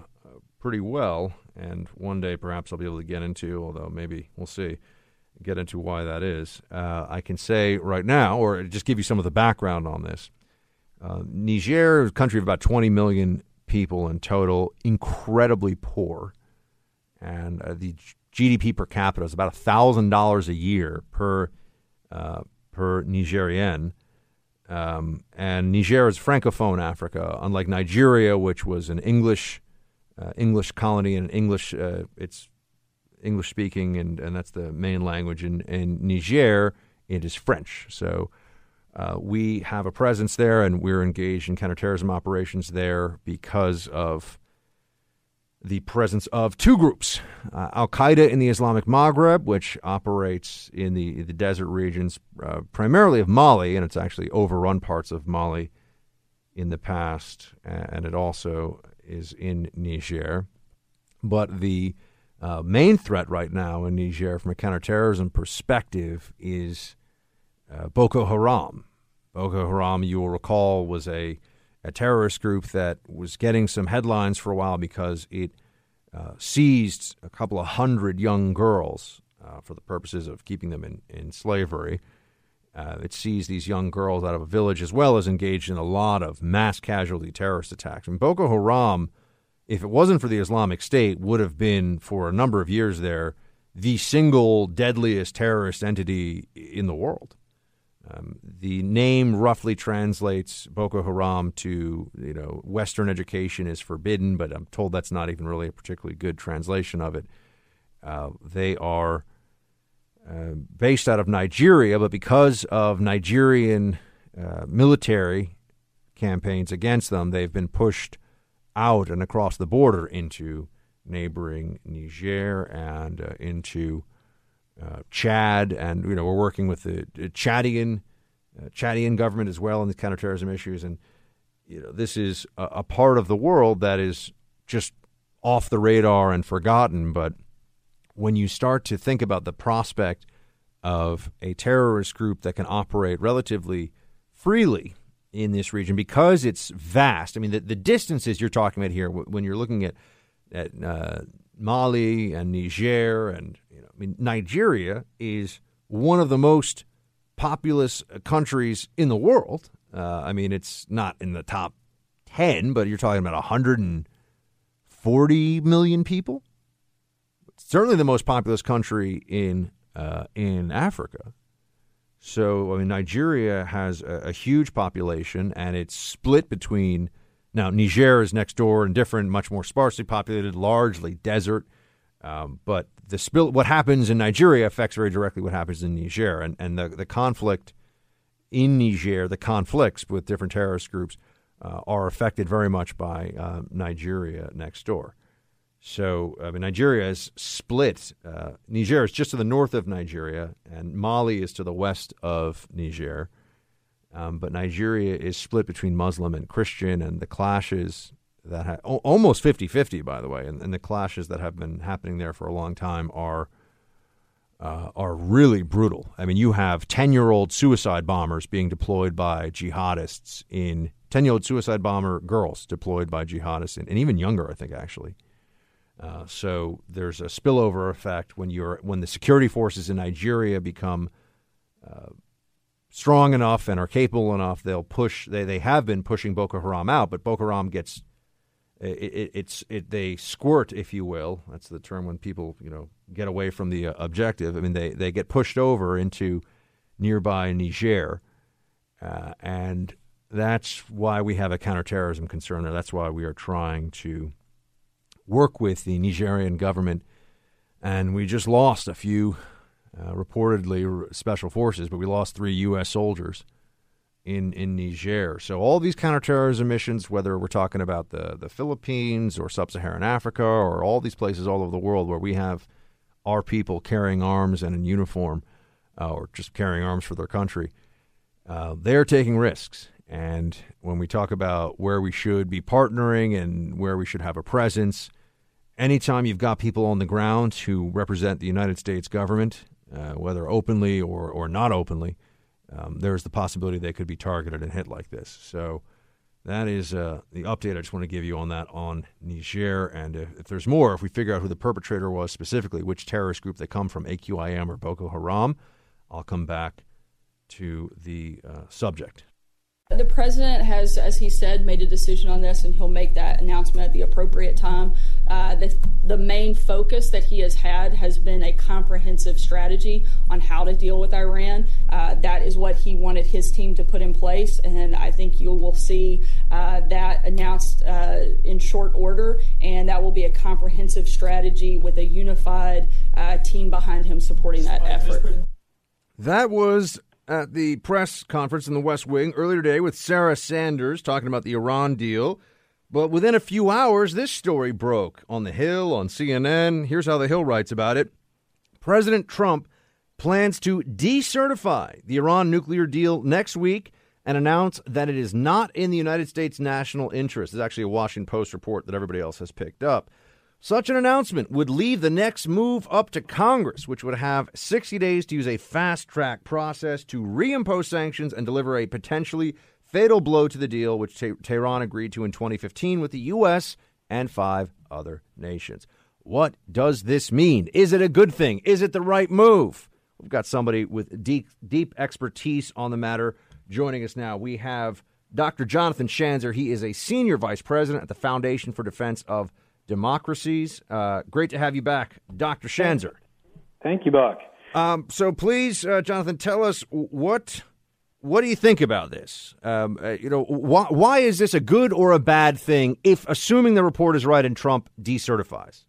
S3: pretty well, and one day perhaps I'll be able to get into, although maybe we'll see, get into why that is. Uh, I can say right now, or just give you some of the background on this. Uh, Niger is a country of about 20 million people in total, incredibly poor, and uh, the GDP per capita is about thousand dollars a year per uh, per Nigerian. Um, and Niger is francophone Africa, unlike Nigeria, which was an English uh, English colony and English. Uh, it's English speaking, and, and that's the main language. In, in Niger, it is French. So uh, we have a presence there, and we're engaged in counterterrorism operations there because of the presence of two groups uh, Al Qaeda in the Islamic Maghreb, which operates in the, the desert regions uh, primarily of Mali, and it's actually overrun parts of Mali in the past, and it also is in Niger. But the uh, main threat right now in Niger, from a counterterrorism perspective, is uh, Boko Haram. Boko Haram, you will recall, was a, a terrorist group that was getting some headlines for a while because it uh, seized a couple of hundred young girls uh, for the purposes of keeping them in, in slavery. Uh, it seized these young girls out of a village as well as engaged in a lot of mass casualty terrorist attacks. And Boko Haram, if it wasn't for the Islamic State, would have been for a number of years there the single deadliest terrorist entity in the world. Um, the name roughly translates Boko Haram to, you know, Western education is forbidden, but I'm told that's not even really a particularly good translation of it. Uh, they are uh, based out of Nigeria, but because of Nigerian uh, military campaigns against them, they've been pushed out and across the border into neighboring Niger and uh, into uh, Chad, and you know we're working with the Chadian uh, Chadian government as well on these counterterrorism issues, and you know this is a, a part of the world that is just off the radar and forgotten, but when you start to think about the prospect of a terrorist group that can operate relatively freely in this region because it's vast. I mean, the, the distances you're talking about here, when you're looking at at uh, Mali and Niger, and I mean, Nigeria is one of the most populous countries in the world. Uh, I mean, it's not in the top ten, but you're talking about 140 million people certainly the most populous country in uh, in Africa. So, I mean, Nigeria has a, a, huge population, and it's split between now Niger is next door and different, much more sparsely populated, largely desert. Um, but the spill, what happens in Nigeria affects very directly what happens in Niger, and and the the conflict in Niger, the conflicts with different terrorist groups uh, are affected very much by uh, Nigeria next door. So, I mean, Nigeria is split. Uh, Niger is just to the north of Nigeria, and Mali is to the west of Niger. Um, but Nigeria is split between Muslim and Christian, and the clashes that ha- almost 50 50, by the way, and, and, the clashes that have been happening there for a long time are. Uh, are really brutal. I mean, you have 10 year old suicide bombers being deployed by jihadists in 10 year old suicide bomber girls deployed by jihadists, in, and even younger, I think, actually. Uh, so there's a spillover effect when you're when the security forces in Nigeria become uh, strong enough and are capable enough, they'll push. They they have been pushing Boko Haram out, but Boko Haram gets it, it, it's it they squirt, if you will. That's the term when people you know get away from the uh, objective. I mean, they they get pushed over into nearby Niger, uh, and that's why we have a counterterrorism concern there. That's why we are trying to work with the Nigerian government, and we just lost a few uh, reportedly special forces, but we lost three U.S. soldiers in in Niger. So all these counterterrorism missions, whether we're talking about the the Philippines or sub-Saharan Africa or all these places all over the world where we have our people carrying arms and in uniform, uh, or just carrying arms for their country, uh, they're taking risks. And when we talk about where we should be partnering and where we should have a presence, anytime you've got people on the ground who represent the United States government, uh, whether openly or, or not openly, um, there's the possibility they could be targeted and hit like this. So that is uh, the update I just want to give you on that on Niger. And if, if, there's more, if we figure out who the perpetrator was specifically, which terrorist group they come from, AQIM or Boko Haram, I'll come back to the uh, subject.
S2: The president has, as he said, made a decision on this, and he'll make that announcement at the appropriate time. Uh, the, the main focus that he has had has been a comprehensive strategy on how to deal with Iran. Uh, that is what he wanted his team to put in place, and I think you will see uh, that announced uh, in short order, and that will be a comprehensive strategy with a unified uh, team behind him supporting that effort.
S3: That was at the press conference in the West Wing earlier today with Sarah Sanders talking about the Iran deal. But within a few hours, this story broke on The Hill, on CNN. Here's how The Hill writes about it President Trump plans to decertify the Iran nuclear deal next week and announce that it is not in the United States' national interest. It's actually a Washington Post report that everybody else has picked up. Such an announcement would leave the next move up to Congress, which would have 60 days to use a fast track process to reimpose sanctions and deliver a potentially fatal blow to the deal, which Tehran agreed to in 2015 with the U.S. and five other nations. What does this mean? Is it a good thing? Is it the right move? We've got somebody with deep, deep expertise on the matter joining us now. We have Dr. Jonathan Schanzer. He is a senior vice president at the Foundation for Defense of democracies. Uh, great to have you back, Dr. Schanzer.
S19: Thank you, Buck.
S3: Um, so please, uh, Jonathan, tell us what what do you think about this? Um, uh, you know, why, why is this a good or a bad thing if, assuming the report is right and Trump decertifies?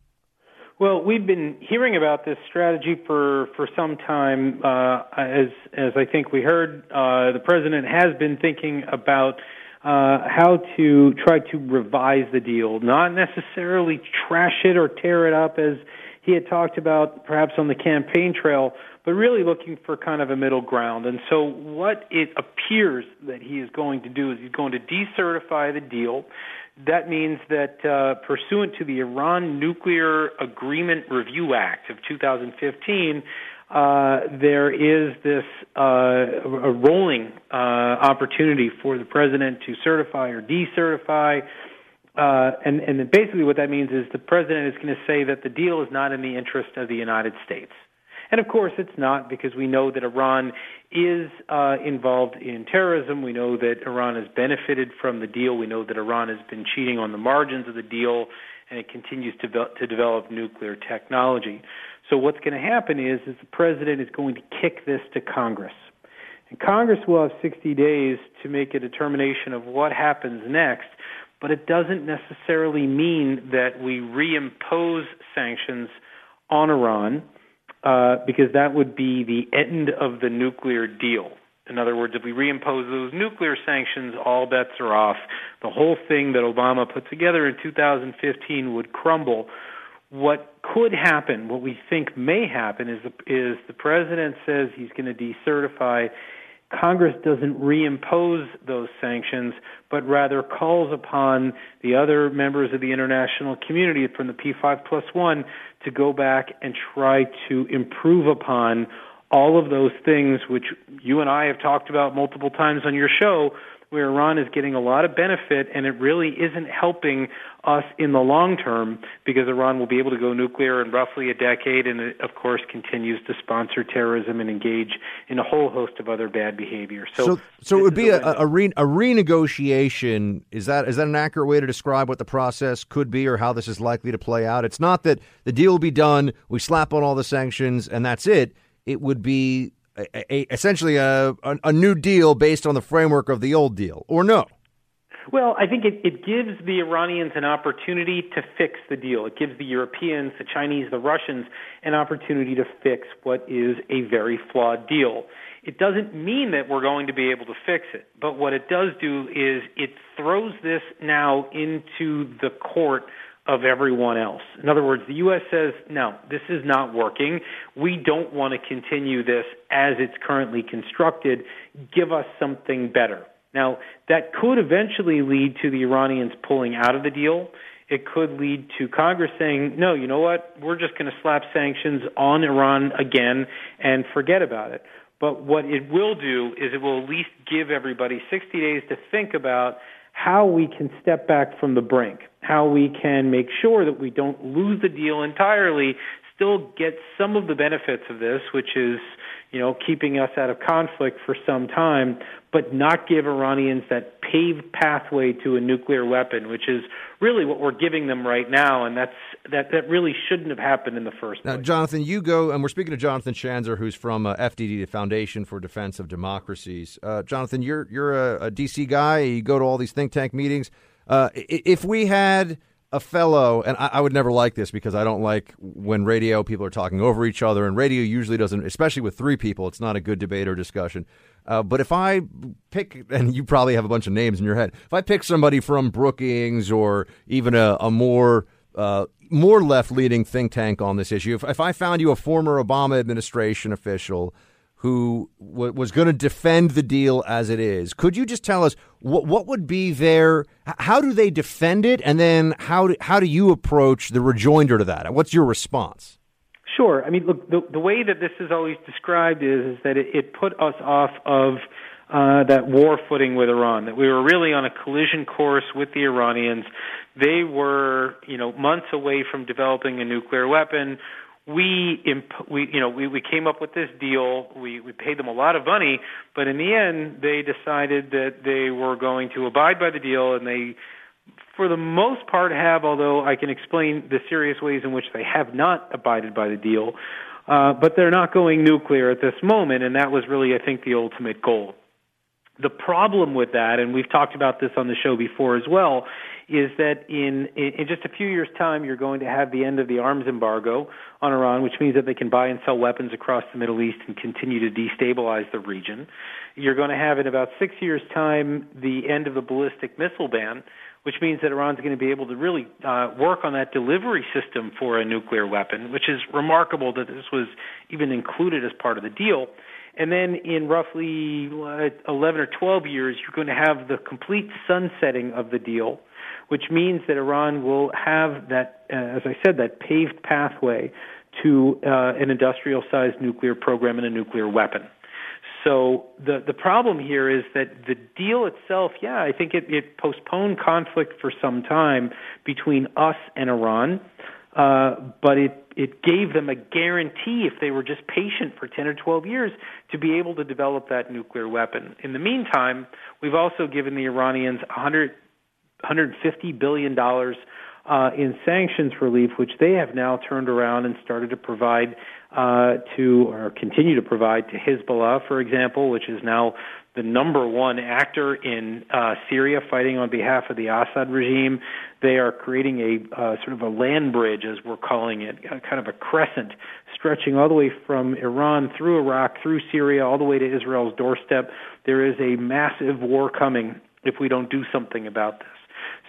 S19: Well, we've been hearing about this strategy for, for some time. Uh, as as I think we heard, uh, the president has been thinking about uh, how to try to revise the deal, not necessarily trash it or tear it up as he had talked about perhaps on the campaign trail, but really looking for kind of a middle ground. And so what it appears that he is going to do is he's going to decertify the deal. That means that uh, pursuant to the Iran Nuclear Agreement Review Act of 2015, uh, there is this uh, a rolling uh, opportunity for the president to certify or decertify. Uh, and, and basically, what that means is the president is going to say that the deal is not in the interest of the United States. And of course, it's not because we know that Iran is uh, involved in terrorism. We know that Iran has benefited from the deal. We know that Iran has been cheating on the margins of the deal, and it continues to, to develop nuclear technology. So what's going to happen is, is the president is going to kick this to Congress. And Congress will have 60 days to make a determination of what happens next, but it doesn't necessarily mean that we reimpose sanctions on Iran, uh, because that would be the end of the nuclear deal. In other words, if we reimpose those nuclear sanctions, all bets are off. The whole thing that Obama put together in 2015 would crumble. What could happen, what we think may happen, is the, is the president says he's going to decertify. Congress doesn't reimpose those sanctions, but rather calls upon the other members of the international community from the P5 plus one to go back and try to improve upon all of those things which you and I have talked about multiple times on your show, where Iran is getting a lot of benefit and it really isn't helping us in the long term because Iran will be able to go nuclear in roughly a decade and it, of course, continues to sponsor terrorism and engage in a whole host of other bad behavior. So,
S3: so, so it would be a, a, re, a renegotiation. Is that is that an accurate way to describe what the process could be or how this is likely to play out? It's not that the deal will be done, we slap on all the sanctions, and that's it it would be a, a, essentially a, a, new deal based on the framework of the old deal, or no?
S19: Well, I think it, it gives the Iranians an opportunity to fix the deal. It gives the Europeans, the Chinese, the Russians an opportunity to fix what is a very flawed deal. It doesn't mean that we're going to be able to fix it, but what it does do is it throws this now into the court of everyone else. In other words, the U.S. says, no, this is not working. We don't want to continue this as it's currently constructed. Give us something better. Now, that could eventually lead to the Iranians pulling out of the deal. It could lead to Congress saying, no, you know what? We're just going to slap sanctions on Iran again and forget about it. But what it will do is it will at least give everybody 60 days to think about how we can step back from the brink, how we can make sure that we don't lose the deal entirely, still get some of the benefits of this, which is, you know, keeping us out of conflict for some time, but not give Iranians that paved pathway to a nuclear weapon, which is really what we're giving them right now, and that's that that really shouldn't have happened in the first
S3: now,
S19: place.
S3: Jonathan, you go, and we're speaking to Jonathan Schanzer, who's from uh, FDD, the Foundation for Defense of Democracies. Uh, Jonathan, you're you're a, a, DC guy. You go to all these think tank meetings. Uh, if we had a fellow, and I, I, would never like this because I don't like when radio people are talking over each other, and radio usually doesn't, especially with three people, it's not a good debate or discussion. Uh, but if I pick, and you probably have a bunch of names in your head, if I pick somebody from Brookings or even a, a more uh, more left leaning think tank on this issue, if, if I found you a former Obama administration official who w- was going to defend the deal as it is. Could you just tell us what what would be their how do they defend it, and then how do, how do you approach the rejoinder to that? What's your response?
S19: Sure. I mean, look, the, the way that this is always described is, is that it, it put us off of uh, that war footing with Iran, that we were really on a collision course with the Iranians. They were, you know, months away from developing a nuclear weapon we imp- we you know we we came up with this deal. We we paid them a lot of money but in the end they decided that they were going to abide by the deal and they for the most part have although I can explain the serious ways in which they have not abided by the deal uh but they're not going nuclear at this moment and that was really I think the ultimate goal. The problem with that and we've talked about this on the show before as well is that in, in just a few years' time, you're going to have the end of the arms embargo on Iran, which means that they can buy and sell weapons across the Middle East and continue to destabilize the region. You're going to have, in about six years' time, the end of the ballistic missile ban, which means that Iran's going to be able to really uh, work on that delivery system for a nuclear weapon, which is remarkable that this was even included as part of the deal. And then in roughly 11 or 12 years, you're going to have the complete sunsetting of the deal which means that Iran will have that, uh, as I said, that paved pathway to uh, an industrial sized nuclear program and a nuclear weapon. So the the problem here is that the deal itself, yeah, I think it, it postponed conflict for some time between us and Iran, uh, but it it gave them a guarantee if they were just patient for 10 or 12 years to be able to develop that nuclear weapon. In the meantime, we've also given the Iranians 100 $150 billion uh, in sanctions relief, which they have now turned around and started to provide uh, to or continue to provide to Hezbollah, for example, which is now the number one actor in uh, Syria fighting on behalf of the Assad regime. They are creating a uh, sort of a land bridge, as we're calling it, kind of a crescent stretching all the way from Iran through Iraq, through Syria, all the way to Israel's doorstep. There is a massive war coming if we don't do something about this.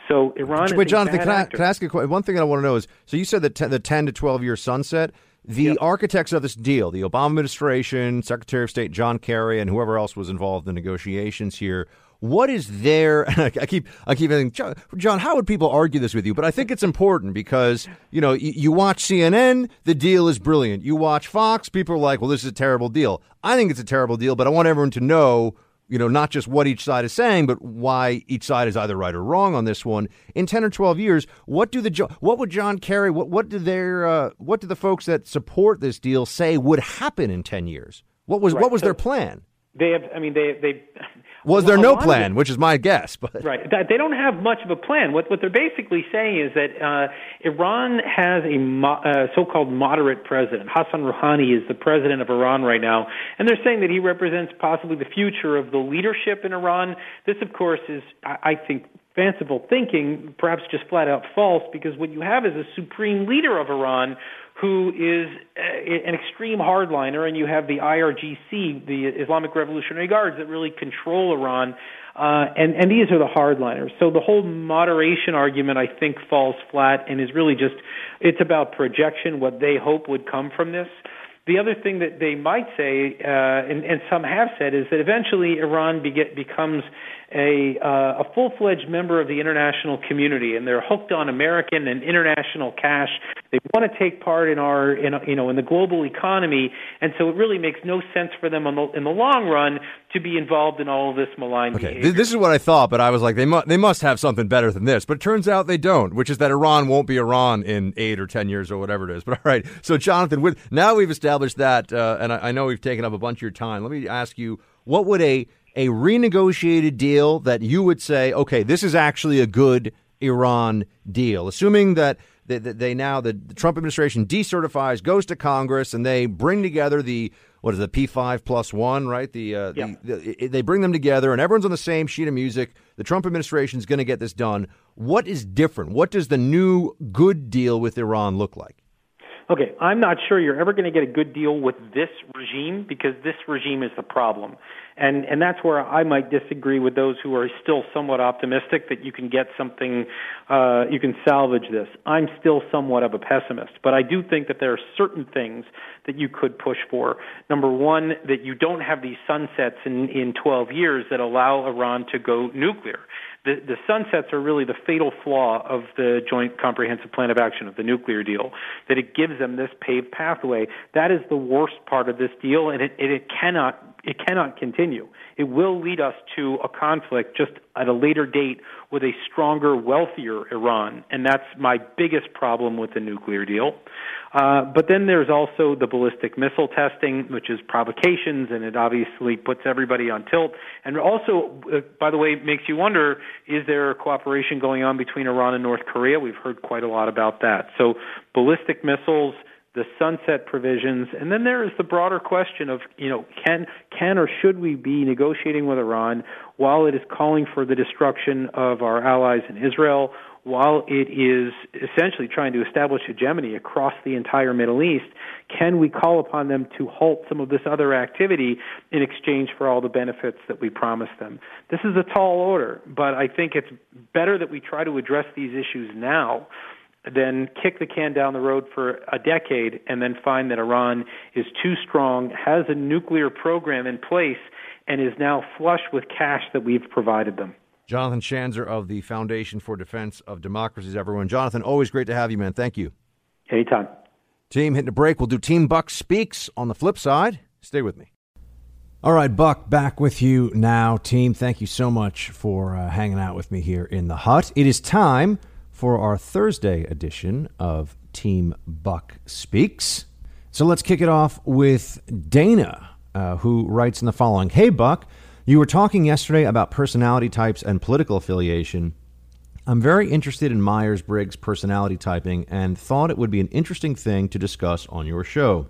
S19: So Iran.
S3: Wait, Jonathan, can I, can I, ask you one thing? I want to know is so you said that the ten to twelve year sunset. The yep. architects of this deal, the Obama administration, Secretary of State John Kerry, and whoever else was involved in negotiations here, what is there? I keep I keep thinking, John, John, how would people argue this with you? But I think it's important because you know you, you, watch CNN, the deal is brilliant. You watch Fox, people are like, well, this is a terrible deal. I think it's a terrible deal, but I want everyone to know you know, not just what each side is saying, but why each side is either right or wrong on this one. In ten or twelve years, what do the what would John Kerry, what what do their uh, what do the folks that support this deal say would happen in ten years? What was right. what was so their plan?
S19: They have, I mean, they they
S3: was there no plan, which is my guess, but
S19: right, they don't have much of a plan. What what they're basically saying is that uh, Iran has a mo- uh, so-called moderate president. Hassan Rouhani is the president of Iran right now, and they're saying that he represents possibly the future of the leadership in Iran. This, of course, is I, I think fanciful thinking, perhaps just flat out false, because what you have is a supreme leader of Iran who is an extreme hardliner, and you have the IRGC, the Islamic Revolutionary Guards, that really control Iran. Uh, and, and these are the hardliners. So the whole moderation argument, I think, falls flat and is really just, it's about projection, what they hope would come from this. The other thing that they might say, uh, and, and some have said, is that eventually Iran be- becomes a, uh, a full-fledged member of the international community, and they're hooked on American and international cash. They want to take part in our, in, you know, in the global economy, and so it really makes no sense for them in the, in the long run to be involved in all of this malign
S3: okay.
S19: behavior.
S3: This is what I thought, but I was like, they must, they must have something better than this. But it turns out they don't, which is that Iran won't be Iran in eight or ten years or whatever it is. But all right, so Jonathan, with now we've established that, uh, and I, I know we've taken up a bunch of your time. Let me ask you, what would a a renegotiated deal that you would say, okay, this is actually a good Iran deal, assuming that they, they now the, Trump administration decertifies, goes to Congress, and they bring together the what is the P five plus one, right? The, uh, yeah. the, the, they bring them together, and everyone's on the same sheet of music. The Trump administration is going to get this done. What is different? What does the new good deal with Iran look like?
S19: Okay, I'm not sure you're ever going to get a good deal with this regime because this regime is the problem. And and that's where I might disagree with those who are still somewhat optimistic that you can get something uh you can salvage this. I'm still somewhat of a pessimist, but I do think that there are certain things that you could push for. Number 1 that you don't have these sunsets in in 12 years that allow Iran to go nuclear the, the sunsets are really the fatal flaw of the Joint Comprehensive Plan of Action of the nuclear deal, that it gives them this paved pathway. That is the worst part of this deal, and it, it, it cannot it cannot continue. It will lead us to a conflict just at a later date with a stronger, wealthier Iran, and that's my biggest problem with the nuclear deal. Uh, but then there's also the ballistic missile testing, which is provocations, and it obviously puts everybody on tilt. And also, uh, by the way, makes you wonder: is there cooperation going on between Iran and North Korea? We've heard quite a lot about that. So, ballistic missiles the sunset provisions, and then there is the broader question of, you know, can can or should we be negotiating with Iran while it is calling for the destruction of our allies in Israel, while it is essentially trying to establish hegemony across the entire Middle East? Can we call upon them to halt some of this other activity in exchange for all the benefits that we promise them? This is a tall order, but I think it's better that we try to address these issues now then kick the can down the road for a decade and then find that Iran is too strong, has a nuclear program in place, and is now flush with cash that we've provided them.
S3: Jonathan Schanzer of the Foundation for Defense of Democracies, everyone. Jonathan, always great to have you, man. Thank you.
S19: Anytime.
S3: Team, hitting a break. We'll do Team Buck Speaks on the flip side. Stay with me. All right, Buck, back with you now. Team, thank you so much for uh, hanging out with me here in the hut. It is time for our Thursday edition of Team Buck Speaks. So let's kick it off with Dana, uh, who writes in the following Hey, Buck, you were talking yesterday about personality types and political affiliation. I'm very interested in Myers Briggs personality typing and thought it would be an interesting thing to discuss on your show.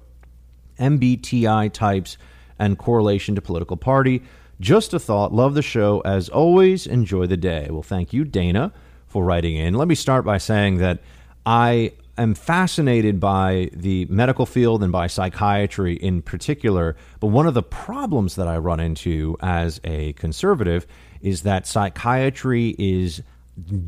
S3: MBTI types and correlation to political party. Just a thought. Love the show. As always, enjoy the day. Well, thank you, Dana, for writing in. Let me start by saying that I am fascinated by the medical field and by psychiatry in particular. But one of the problems that I run into as a conservative is that psychiatry is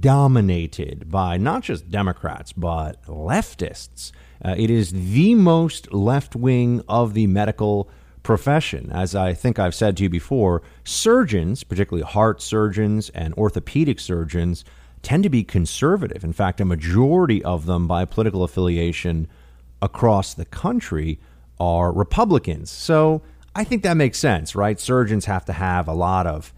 S3: dominated by not just Democrats, but leftists. Uh, it is the most left wing of the medical profession. As I think I've said to you before, surgeons, particularly heart surgeons and orthopedic surgeons, tend to be conservative. In fact, a majority of them by political affiliation across the country are Republicans. So I think that makes sense, right? Surgeons have to have a lot of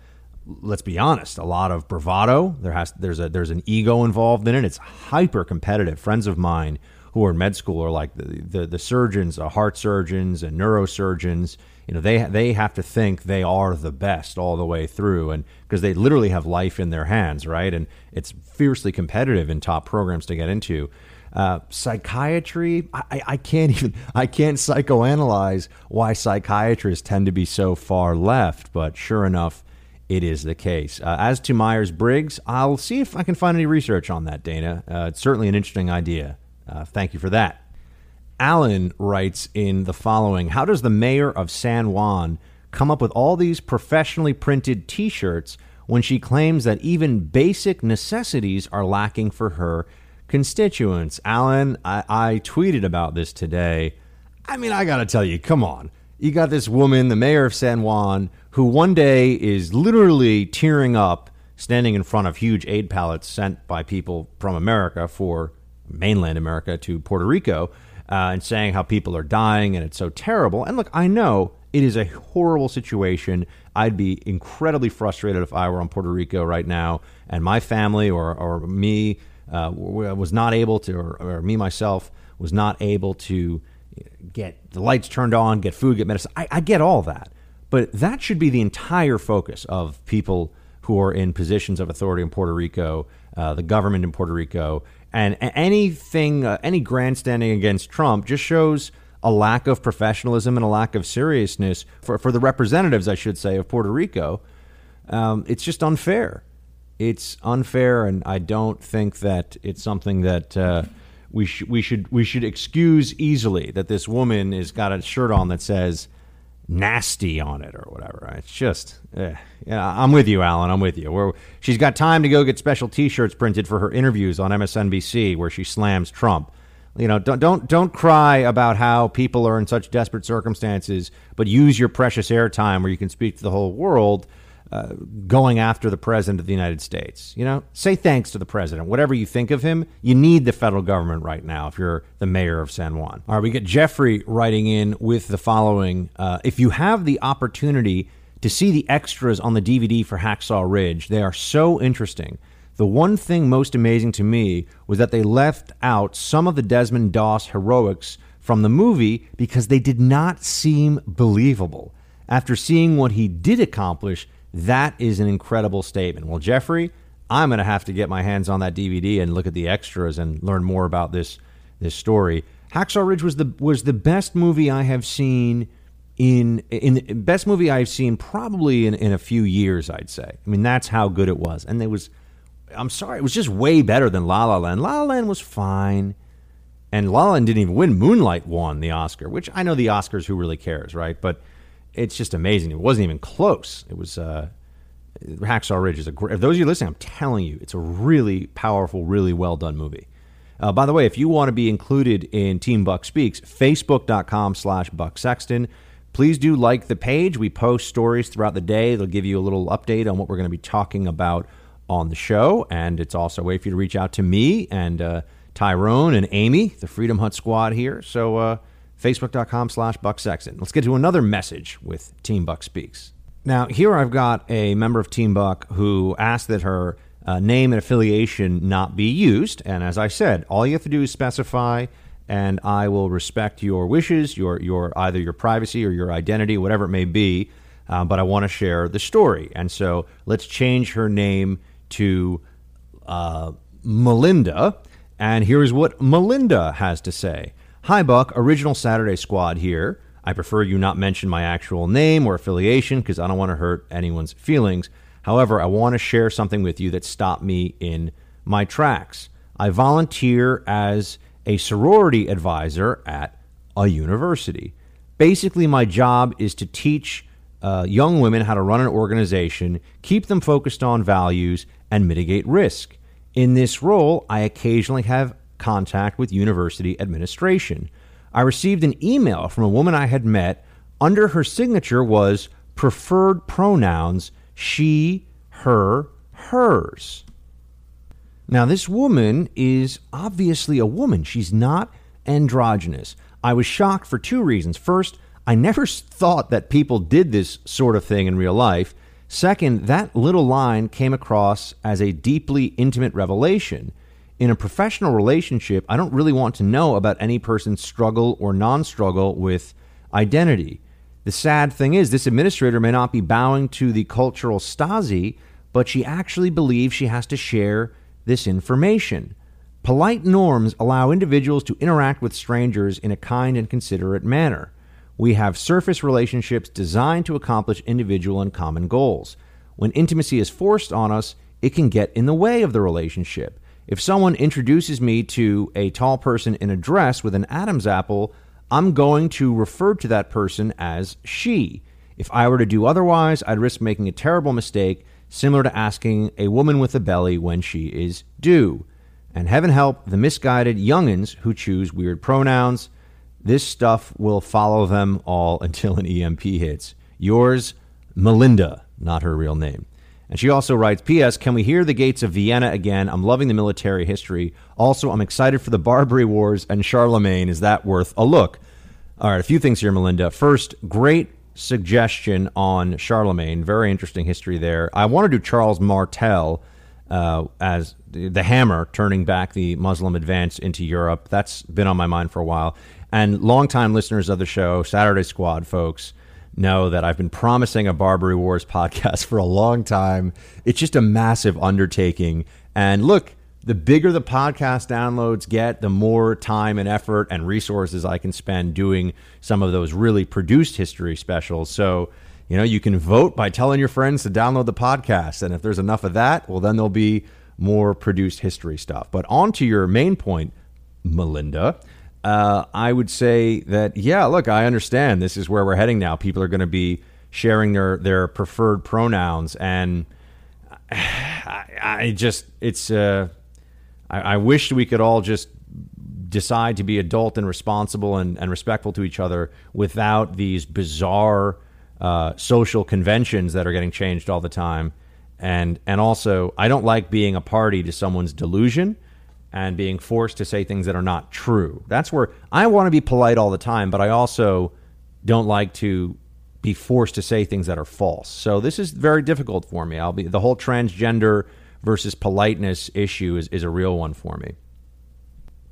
S3: let's be honest, a lot of bravado. There has there's a there's an ego involved in it. It's hyper competitive. Friends of mine who are in med school are like the the, the surgeons, uh, heart surgeons and neurosurgeons. You know, they they have to think they are the best all the way through, and because they literally have life in their hands, right? And it's fiercely competitive in top programs to get into. Uh, psychiatry, I, I can't even I can't psychoanalyze why psychiatrists tend to be so far left, but sure enough, it is the case. Uh, as to Myers Briggs, I'll see if I can find any research on that, Dana. Uh, it's certainly an interesting idea. Uh, thank you for that. Alan writes in the following How does the mayor of San Juan come up with all these professionally printed t shirts when she claims that even basic necessities are lacking for her constituents? Alan, I, I tweeted about this today. I mean, I got to tell you, come on. You got this woman, the mayor of San Juan, who one day is literally tearing up standing in front of huge aid pallets sent by people from America for mainland America to Puerto Rico uh, and saying how people are dying and it's so terrible. And look, I know it is a horrible situation. I'd be incredibly frustrated if I were on Puerto Rico right now and my family or, or me uh, was not able to, or, or, me myself was not able to get the lights turned on, get food, get medicine. I, I get all that. But that should be the entire focus of people who are in positions of authority in Puerto Rico, uh, the government in Puerto Rico, and anything, uh, any grandstanding against Trump just shows a lack of professionalism and a lack of seriousness for, for the representatives, I should say, of Puerto Rico. Um, it's just unfair. It's unfair, and I don't think that it's something that uh, we sh- we should we should excuse easily. That this woman has got a shirt on that says nasty on it or whatever. It's just, eh. yeah, I'm with you, Alan. I'm with you. We're, she's got time to go get special T-shirts printed for her interviews on MSNBC where she slams Trump. You know, don't don't don't cry about how people are in such desperate circumstances, but use your precious airtime where you can speak to the whole world uh, going after the president of the United States. You know, say thanks to the president. Whatever you think of him, you need the federal government right now if you're the mayor of San Juan. All right, we get Jeffrey writing in with the following uh, If you have the opportunity to see the extras on the DVD for Hacksaw Ridge, they are so interesting. The one thing most amazing to me was that they left out some of the Desmond Doss heroics from the movie because they did not seem believable. After seeing what he did accomplish, that is an incredible statement. Well, Jeffrey, I'm going to have to get my hands on that DVD and look at the extras and learn more about this this story. Hacksaw Ridge was the was the best movie I have seen in in best movie I've seen probably in, in a few years. I'd say. I mean, that's how good it was, and it was. I'm sorry, it was just way better than La La Land. La La Land was fine, and La La Land didn't even win. Moonlight won the Oscar, which I know the Oscars. Who really cares, right? But it's just amazing. It wasn't even close. It was uh, Hacksaw Ridge is a great. If those of you listening, I'm telling you, it's a really powerful, really well done movie. Uh, by the way, if you want to be included in Team Buck Speaks, facebook.com slash Buck Sexton. Please do like the page. We post stories throughout the day. They'll give you a little update on what we're going to be talking about on the show. And it's also a way for you to reach out to me and uh, Tyrone and Amy, the Freedom Hut squad here. So, uh, facebook.com slash Buck Sexton. Let's get to another message with Team Buck Speaks. Now, here I've got a member of Team Buck who asked that her uh, name and affiliation not be used. And as I said, all you have to do is specify, and I will respect your wishes, your, your either your privacy or your identity, whatever it may be. Uh, but I want to share the story. And so let's change her name to uh, Melinda. And here's what Melinda has to say Hi, Buck, original Saturday squad here. I prefer you not mention my actual name or affiliation because I don't want to hurt anyone's feelings. However, I want to share something with you that stopped me in my tracks. I volunteer as a sorority advisor at a university. Basically, my job is to teach uh, young women how to run an organization, keep them focused on values, and mitigate risk. In this role, I occasionally have contact with university administration. I received an email from a woman I had met. Under her signature was preferred pronouns she, her, hers. Now, this woman is obviously a woman. She's not androgynous. I was shocked for two reasons. First, I never thought that people did this sort of thing in real life. Second, that little line came across as a deeply intimate revelation. In a professional relationship, I don't really want to know about any person's struggle or non struggle with identity. The sad thing is, this administrator may not be bowing to the cultural Stasi, but she actually believes she has to share this information. Polite norms allow individuals to interact with strangers in a kind and considerate manner. We have surface relationships designed to accomplish individual and common goals. When intimacy is forced on us, it can get in the way of the relationship. If someone introduces me to a tall person in a dress with an Adam's apple, I'm going to refer to that person as she. If I were to do otherwise, I'd risk making a terrible mistake, similar to asking a woman with a belly when she is due. And heaven help the misguided youngins who choose weird pronouns. This stuff will follow them all until an EMP hits. Yours, Melinda, not her real name. And she also writes P.S. Can we hear the gates of Vienna again? I'm loving the military history. Also, I'm excited for the Barbary Wars and Charlemagne. Is that worth a look? All right, a few things here, Melinda. First, great suggestion on Charlemagne. Very interesting history there. I want to do Charles Martel uh, as the hammer turning back the Muslim advance into Europe. That's been on my mind for a while. And longtime listeners of the show, Saturday Squad folks, know that I've been promising a Barbary Wars podcast for a long time. It's just a massive undertaking. And look, the bigger the podcast downloads get, the more time and effort and resources I can spend doing some of those really produced history specials. So, you know, you can vote by telling your friends to download the podcast. And if there's enough of that, well, then there'll be more produced history stuff. But on to your main point, Melinda uh, I would say that yeah, look, I understand this is where we're heading now. People are going to be sharing their their preferred pronouns, and I, I just it's uh, I, I wish we could all just decide to be adult and responsible and, and respectful to each other without these bizarre uh, social conventions that are getting changed all the time. And and also, I don't like being a party to someone's delusion and being forced to say things that are not true. That's where I want to be polite all the time, but I also don't like to be forced to say things that are false. So this is very difficult for me. I'll be the whole transgender versus politeness issue is, is a real one for me.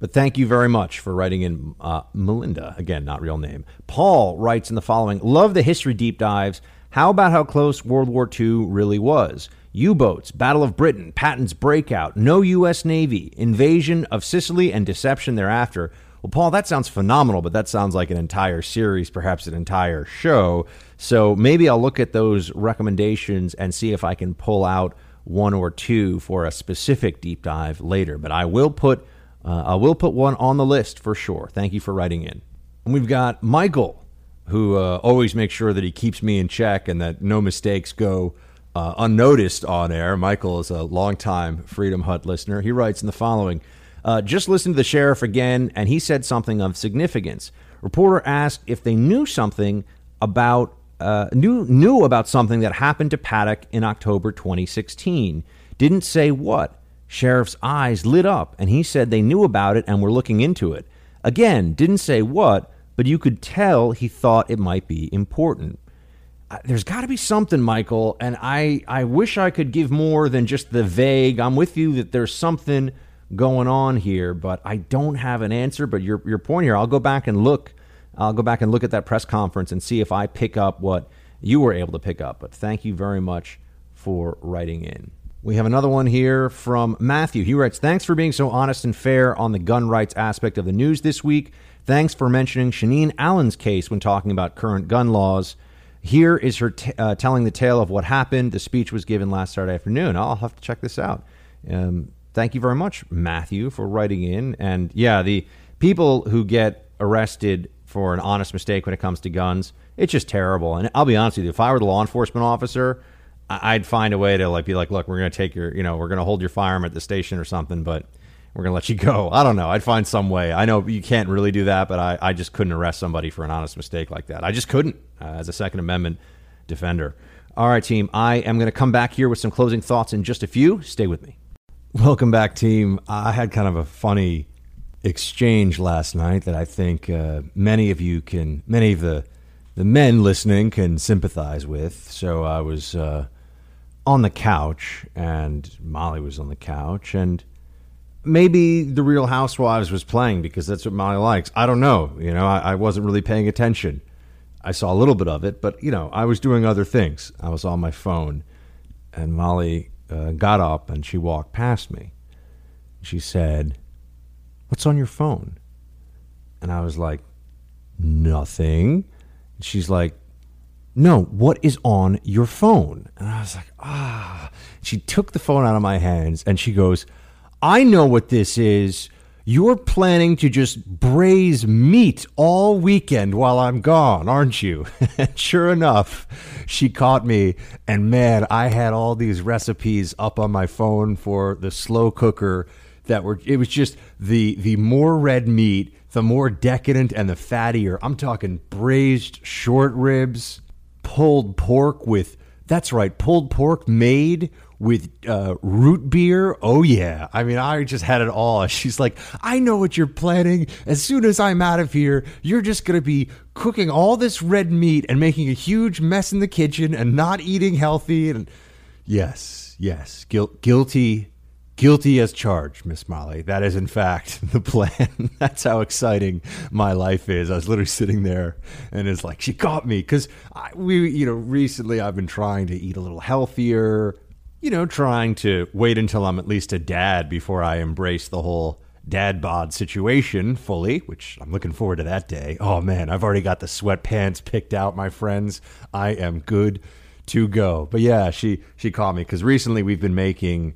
S3: But thank you very much for writing in uh, Melinda. Again, not real name. Paul writes in the following Love the history deep dives. How about how close World War II really was? U boats, Battle of Britain, Patton's breakout, no U.S. Navy, invasion of Sicily, and deception thereafter. Well, Paul, that sounds phenomenal, but that sounds like an entire series, perhaps an entire show. So maybe I'll look at those recommendations and see if I can pull out one or two for a specific deep dive later. But I will put uh, I will put one on the list for sure. Thank you for writing in. And we've got Michael, who uh, always makes sure that he keeps me in check and that no mistakes go uh, unnoticed on air. Michael is a longtime Freedom Hut listener. He writes in the following uh, Just listened to the sheriff again, and he said something of significance. Reporter asked if they knew something about. Uh, knew knew about something that happened to Paddock in October 2016. Didn't say what. Sheriff's eyes lit up, and he said they knew about it and were looking into it. Again, didn't say what, but you could tell he thought it might be important there's got to be something, Michael, and I I wish I could give more than just the vague. I'm with you that there's something going on here, but I don't have an answer. But your your point here, I'll go back and look. I'll go back and look at that press conference and see if I pick up what you were able to pick up. But thank you very much for writing in. We have another one here from Matthew. He writes, Thanks for being so honest and fair on the gun rights aspect of the news this week. Thanks for mentioning Shaneen Allen's case when talking about current gun laws. Here is her t- uh, telling the tale of what happened. The speech was given last Saturday afternoon. I'll have to check this out. Um, thank you very much, Matthew, for writing in. And yeah, the people who get arrested for an honest mistake when it comes to guns, it's just terrible. And I'll be honest with you, if I were the law enforcement officer, I'd find a way to like be like, look, we're going to take your, you know, we're going to hold your firearm at the station or something, but we're going to let you go. I don't know. I'd find some way. I know you can't really do that, but I, I just couldn't arrest somebody for an honest mistake like that. I just couldn't uh, as a Second Amendment defender. All right, team. I am going to come back here with some closing thoughts in just a few. Stay with me. Welcome back, team. I had kind of a funny exchange last night that I think uh, many of you can, many of the the men listening can sympathize with. So I was uh, on the couch, and Molly was on the couch, and maybe the Real Housewives was playing because that's what Molly likes. I don't know. You know, I, I wasn't really paying attention. I saw a little bit of it, but you know, I was doing other things. I was on my phone, and Molly uh, got up and she walked past me. She said, "What's on your phone?" And I was like, "Nothing." She's like, "No, what is on your phone?" And I was like, "Ah." She took the phone out of my hands and she goes, "I know what this is." You're planning to just braise meat all weekend while I'm gone, aren't you? Sure enough, she caught me. And man, I had all these recipes up on my phone for the slow cooker that were, it was just the, the more red meat, the more decadent and the fattier. I'm talking braised short ribs, pulled pork with, that's right, pulled pork made with uh, root beer. Oh, yeah. I mean, I just had it all. She's like, I know what you're planning. As soon as I'm out of here, you're just going to be cooking all this red meat and making a huge mess in the kitchen and not eating healthy. And yes, yes, Guil- guilty. Guilty as charged, Miss Molly. That is, in fact, the plan. That's how exciting my life is. I was literally sitting there, and it's like she caught me because we, you know, recently I've been trying to eat a little healthier, you know, trying to wait until I'm at least a dad before I embrace the whole dad bod situation fully, which I'm looking forward to that day. Oh man, I've already got the sweatpants picked out, my friends. I am good to go. But yeah, she she called me because recently we've been making.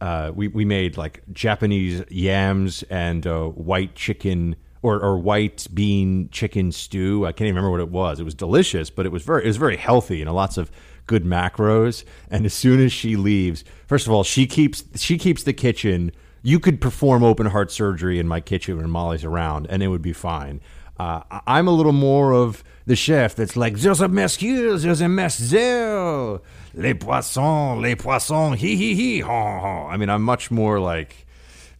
S3: Uh, we we made like Japanese yams and uh, white chicken or, or white bean chicken stew. I can't even remember what it was. It was delicious, but it was very it was very healthy and a lots of good macros. And as soon as she leaves, first of all, she keeps she keeps the kitchen. You could perform open heart surgery in my kitchen when Molly's around, and it would be fine. Uh, I'm a little more of the chef that's like, there's a mess here, there's a mess there. Les poissons, les poissons, hee hee hee, ha ha. I mean, I'm much more like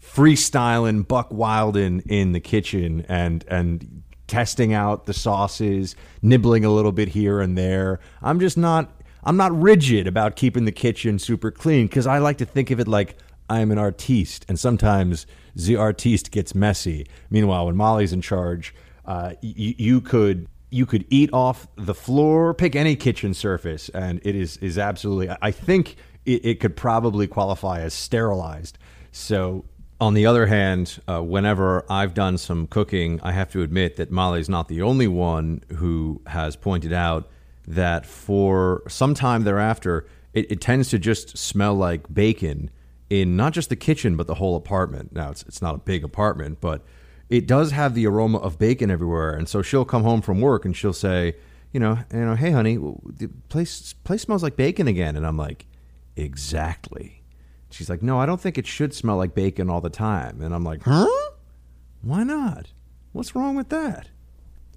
S3: freestyling, buck wild in, in the kitchen and and testing out the sauces, nibbling a little bit here and there. I'm just not I'm not rigid about keeping the kitchen super clean because I like to think of it like I'm an artiste, and sometimes the artiste gets messy. Meanwhile, when Molly's in charge, uh, y- you could you could eat off the floor, pick any kitchen surface, and it is is absolutely. I think it, it could probably qualify as sterilized. So on the other hand, uh, whenever I've done some cooking, I have to admit that Molly's not the only one who has pointed out that for some time thereafter, it, it, tends to just smell like bacon in not just the kitchen, but the whole apartment. Now, it's, it's not a big apartment, but it does have the aroma of bacon everywhere. And so she'll come home from work and she'll say, you know, you know, hey, honey, the place, place smells like bacon again. And I'm like, exactly. She's like, no, I don't think it should smell like bacon all the time. And I'm like, huh? Why not? What's wrong with that?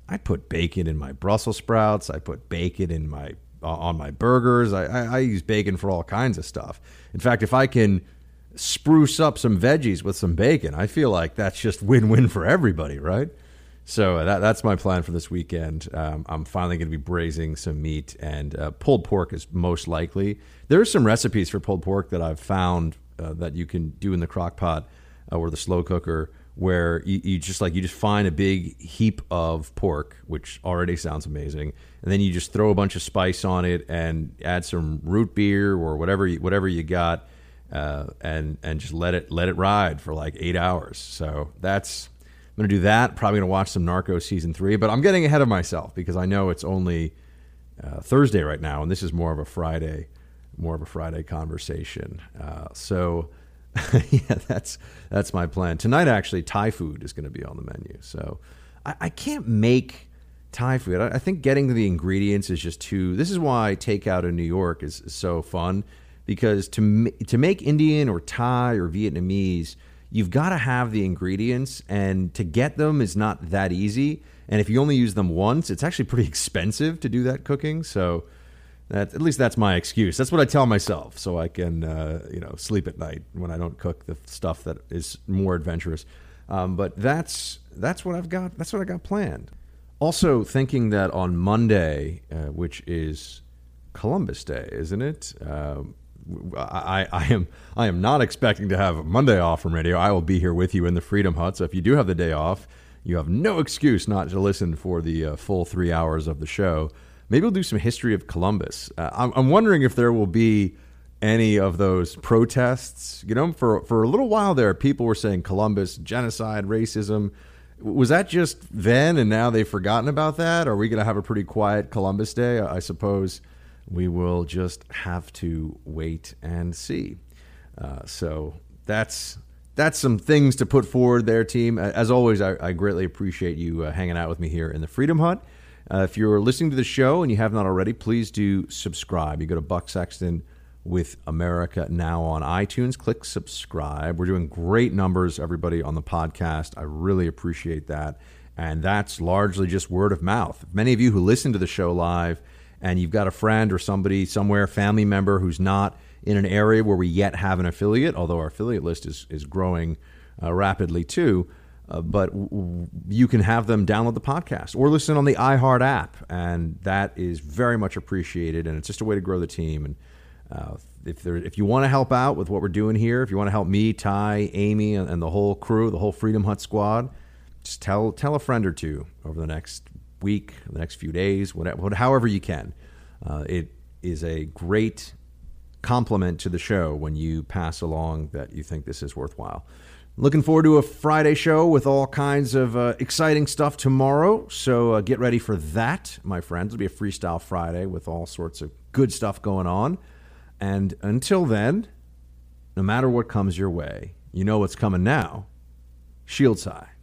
S3: I put bacon in my Brussels sprouts. I put bacon in my uh, on my burgers. I, I, I use bacon for all kinds of stuff. In fact, if I can spruce up some veggies with some bacon, I feel like that's just win-win for everybody, right? So uh, that, that's my plan for this weekend. Um, I'm finally going to be braising some meat, and uh, pulled pork is most likely. There are some recipes for pulled pork that I've found uh, that you can do in the crock pot uh, or the slow cooker where you, you, just like you just find a big heap of pork, which already sounds amazing, and then you just throw a bunch of spice on it and add some root beer or whatever you, whatever you got, uh, and and just let it let it ride for like eight hours. So that's I'm gonna do that. Probably gonna watch some Narcos season three, but I'm getting ahead of myself because I know it's only uh, Thursday right now, and this is more of a Friday, more of a Friday conversation. Uh, so yeah, that's that's my plan tonight. Actually, Thai food is going to be on the menu, so I, I can't make Thai food. I, I think getting the ingredients is just too. This is why takeout in New York is, is so fun because to to make Indian or Thai or Vietnamese, you've got to have the ingredients, and to get them is not that easy. And if you only use them once, it's actually pretty expensive to do that cooking. So that at least that's my excuse. That's what I tell myself, so I can uh, you know sleep at night when I don't cook the stuff that is more adventurous. Um, but that's that's what I've got. That's what I got planned. Also, thinking that on Monday, uh, which is Columbus Day, isn't it? Um, I, I am I am not expecting to have Monday off from radio. I will be here with you in the Freedom Hut. So if you do have the day off, you have no excuse not to listen for the uh, full three hours of the show. Maybe we'll do some history of Columbus. Uh, I'm, I'm wondering if there will be any of those protests. You know, for for a little while there, people were saying Columbus genocide, racism. Was that just then, and now they've forgotten about that? Are we going to have a pretty quiet Columbus Day? I suppose we will just have to wait and see. Uh, so that's that's some things to put forward there, team. As always, I, I greatly appreciate you uh, hanging out with me here in the Freedom Hut. Uh, if you're listening to the show and you have not already, please do subscribe. You go to Buck Sexton with America Now on iTunes. Click subscribe. We're doing great numbers, everybody, on the podcast. I really appreciate that. And that's largely just word of mouth. Many of you who listen to the show live and you've got a friend or somebody somewhere, family member who's not in an area where we yet have an affiliate, although our affiliate list is, is growing uh, rapidly too. Uh, but w- you can have them download the podcast or listen on the iHeart app, and that is very much appreciated. And it's just a way to grow the team. And uh, if there, if you want to help out with what we're doing here, if you want to help me, Ty, Amy, and, and the whole crew, the whole Freedom Hut squad, just tell tell a friend or two over the next week, the next few days, whatever, however you can. Uh, it is a great compliment to the show when you pass along that you think this is worthwhile. Looking forward to a Friday show with all kinds of uh, exciting stuff tomorrow. So uh, get ready for that, my friends. It'll be a Freestyle Friday with all sorts of good stuff going on. And until then, no matter what comes your way, you know what's coming now. Shields high.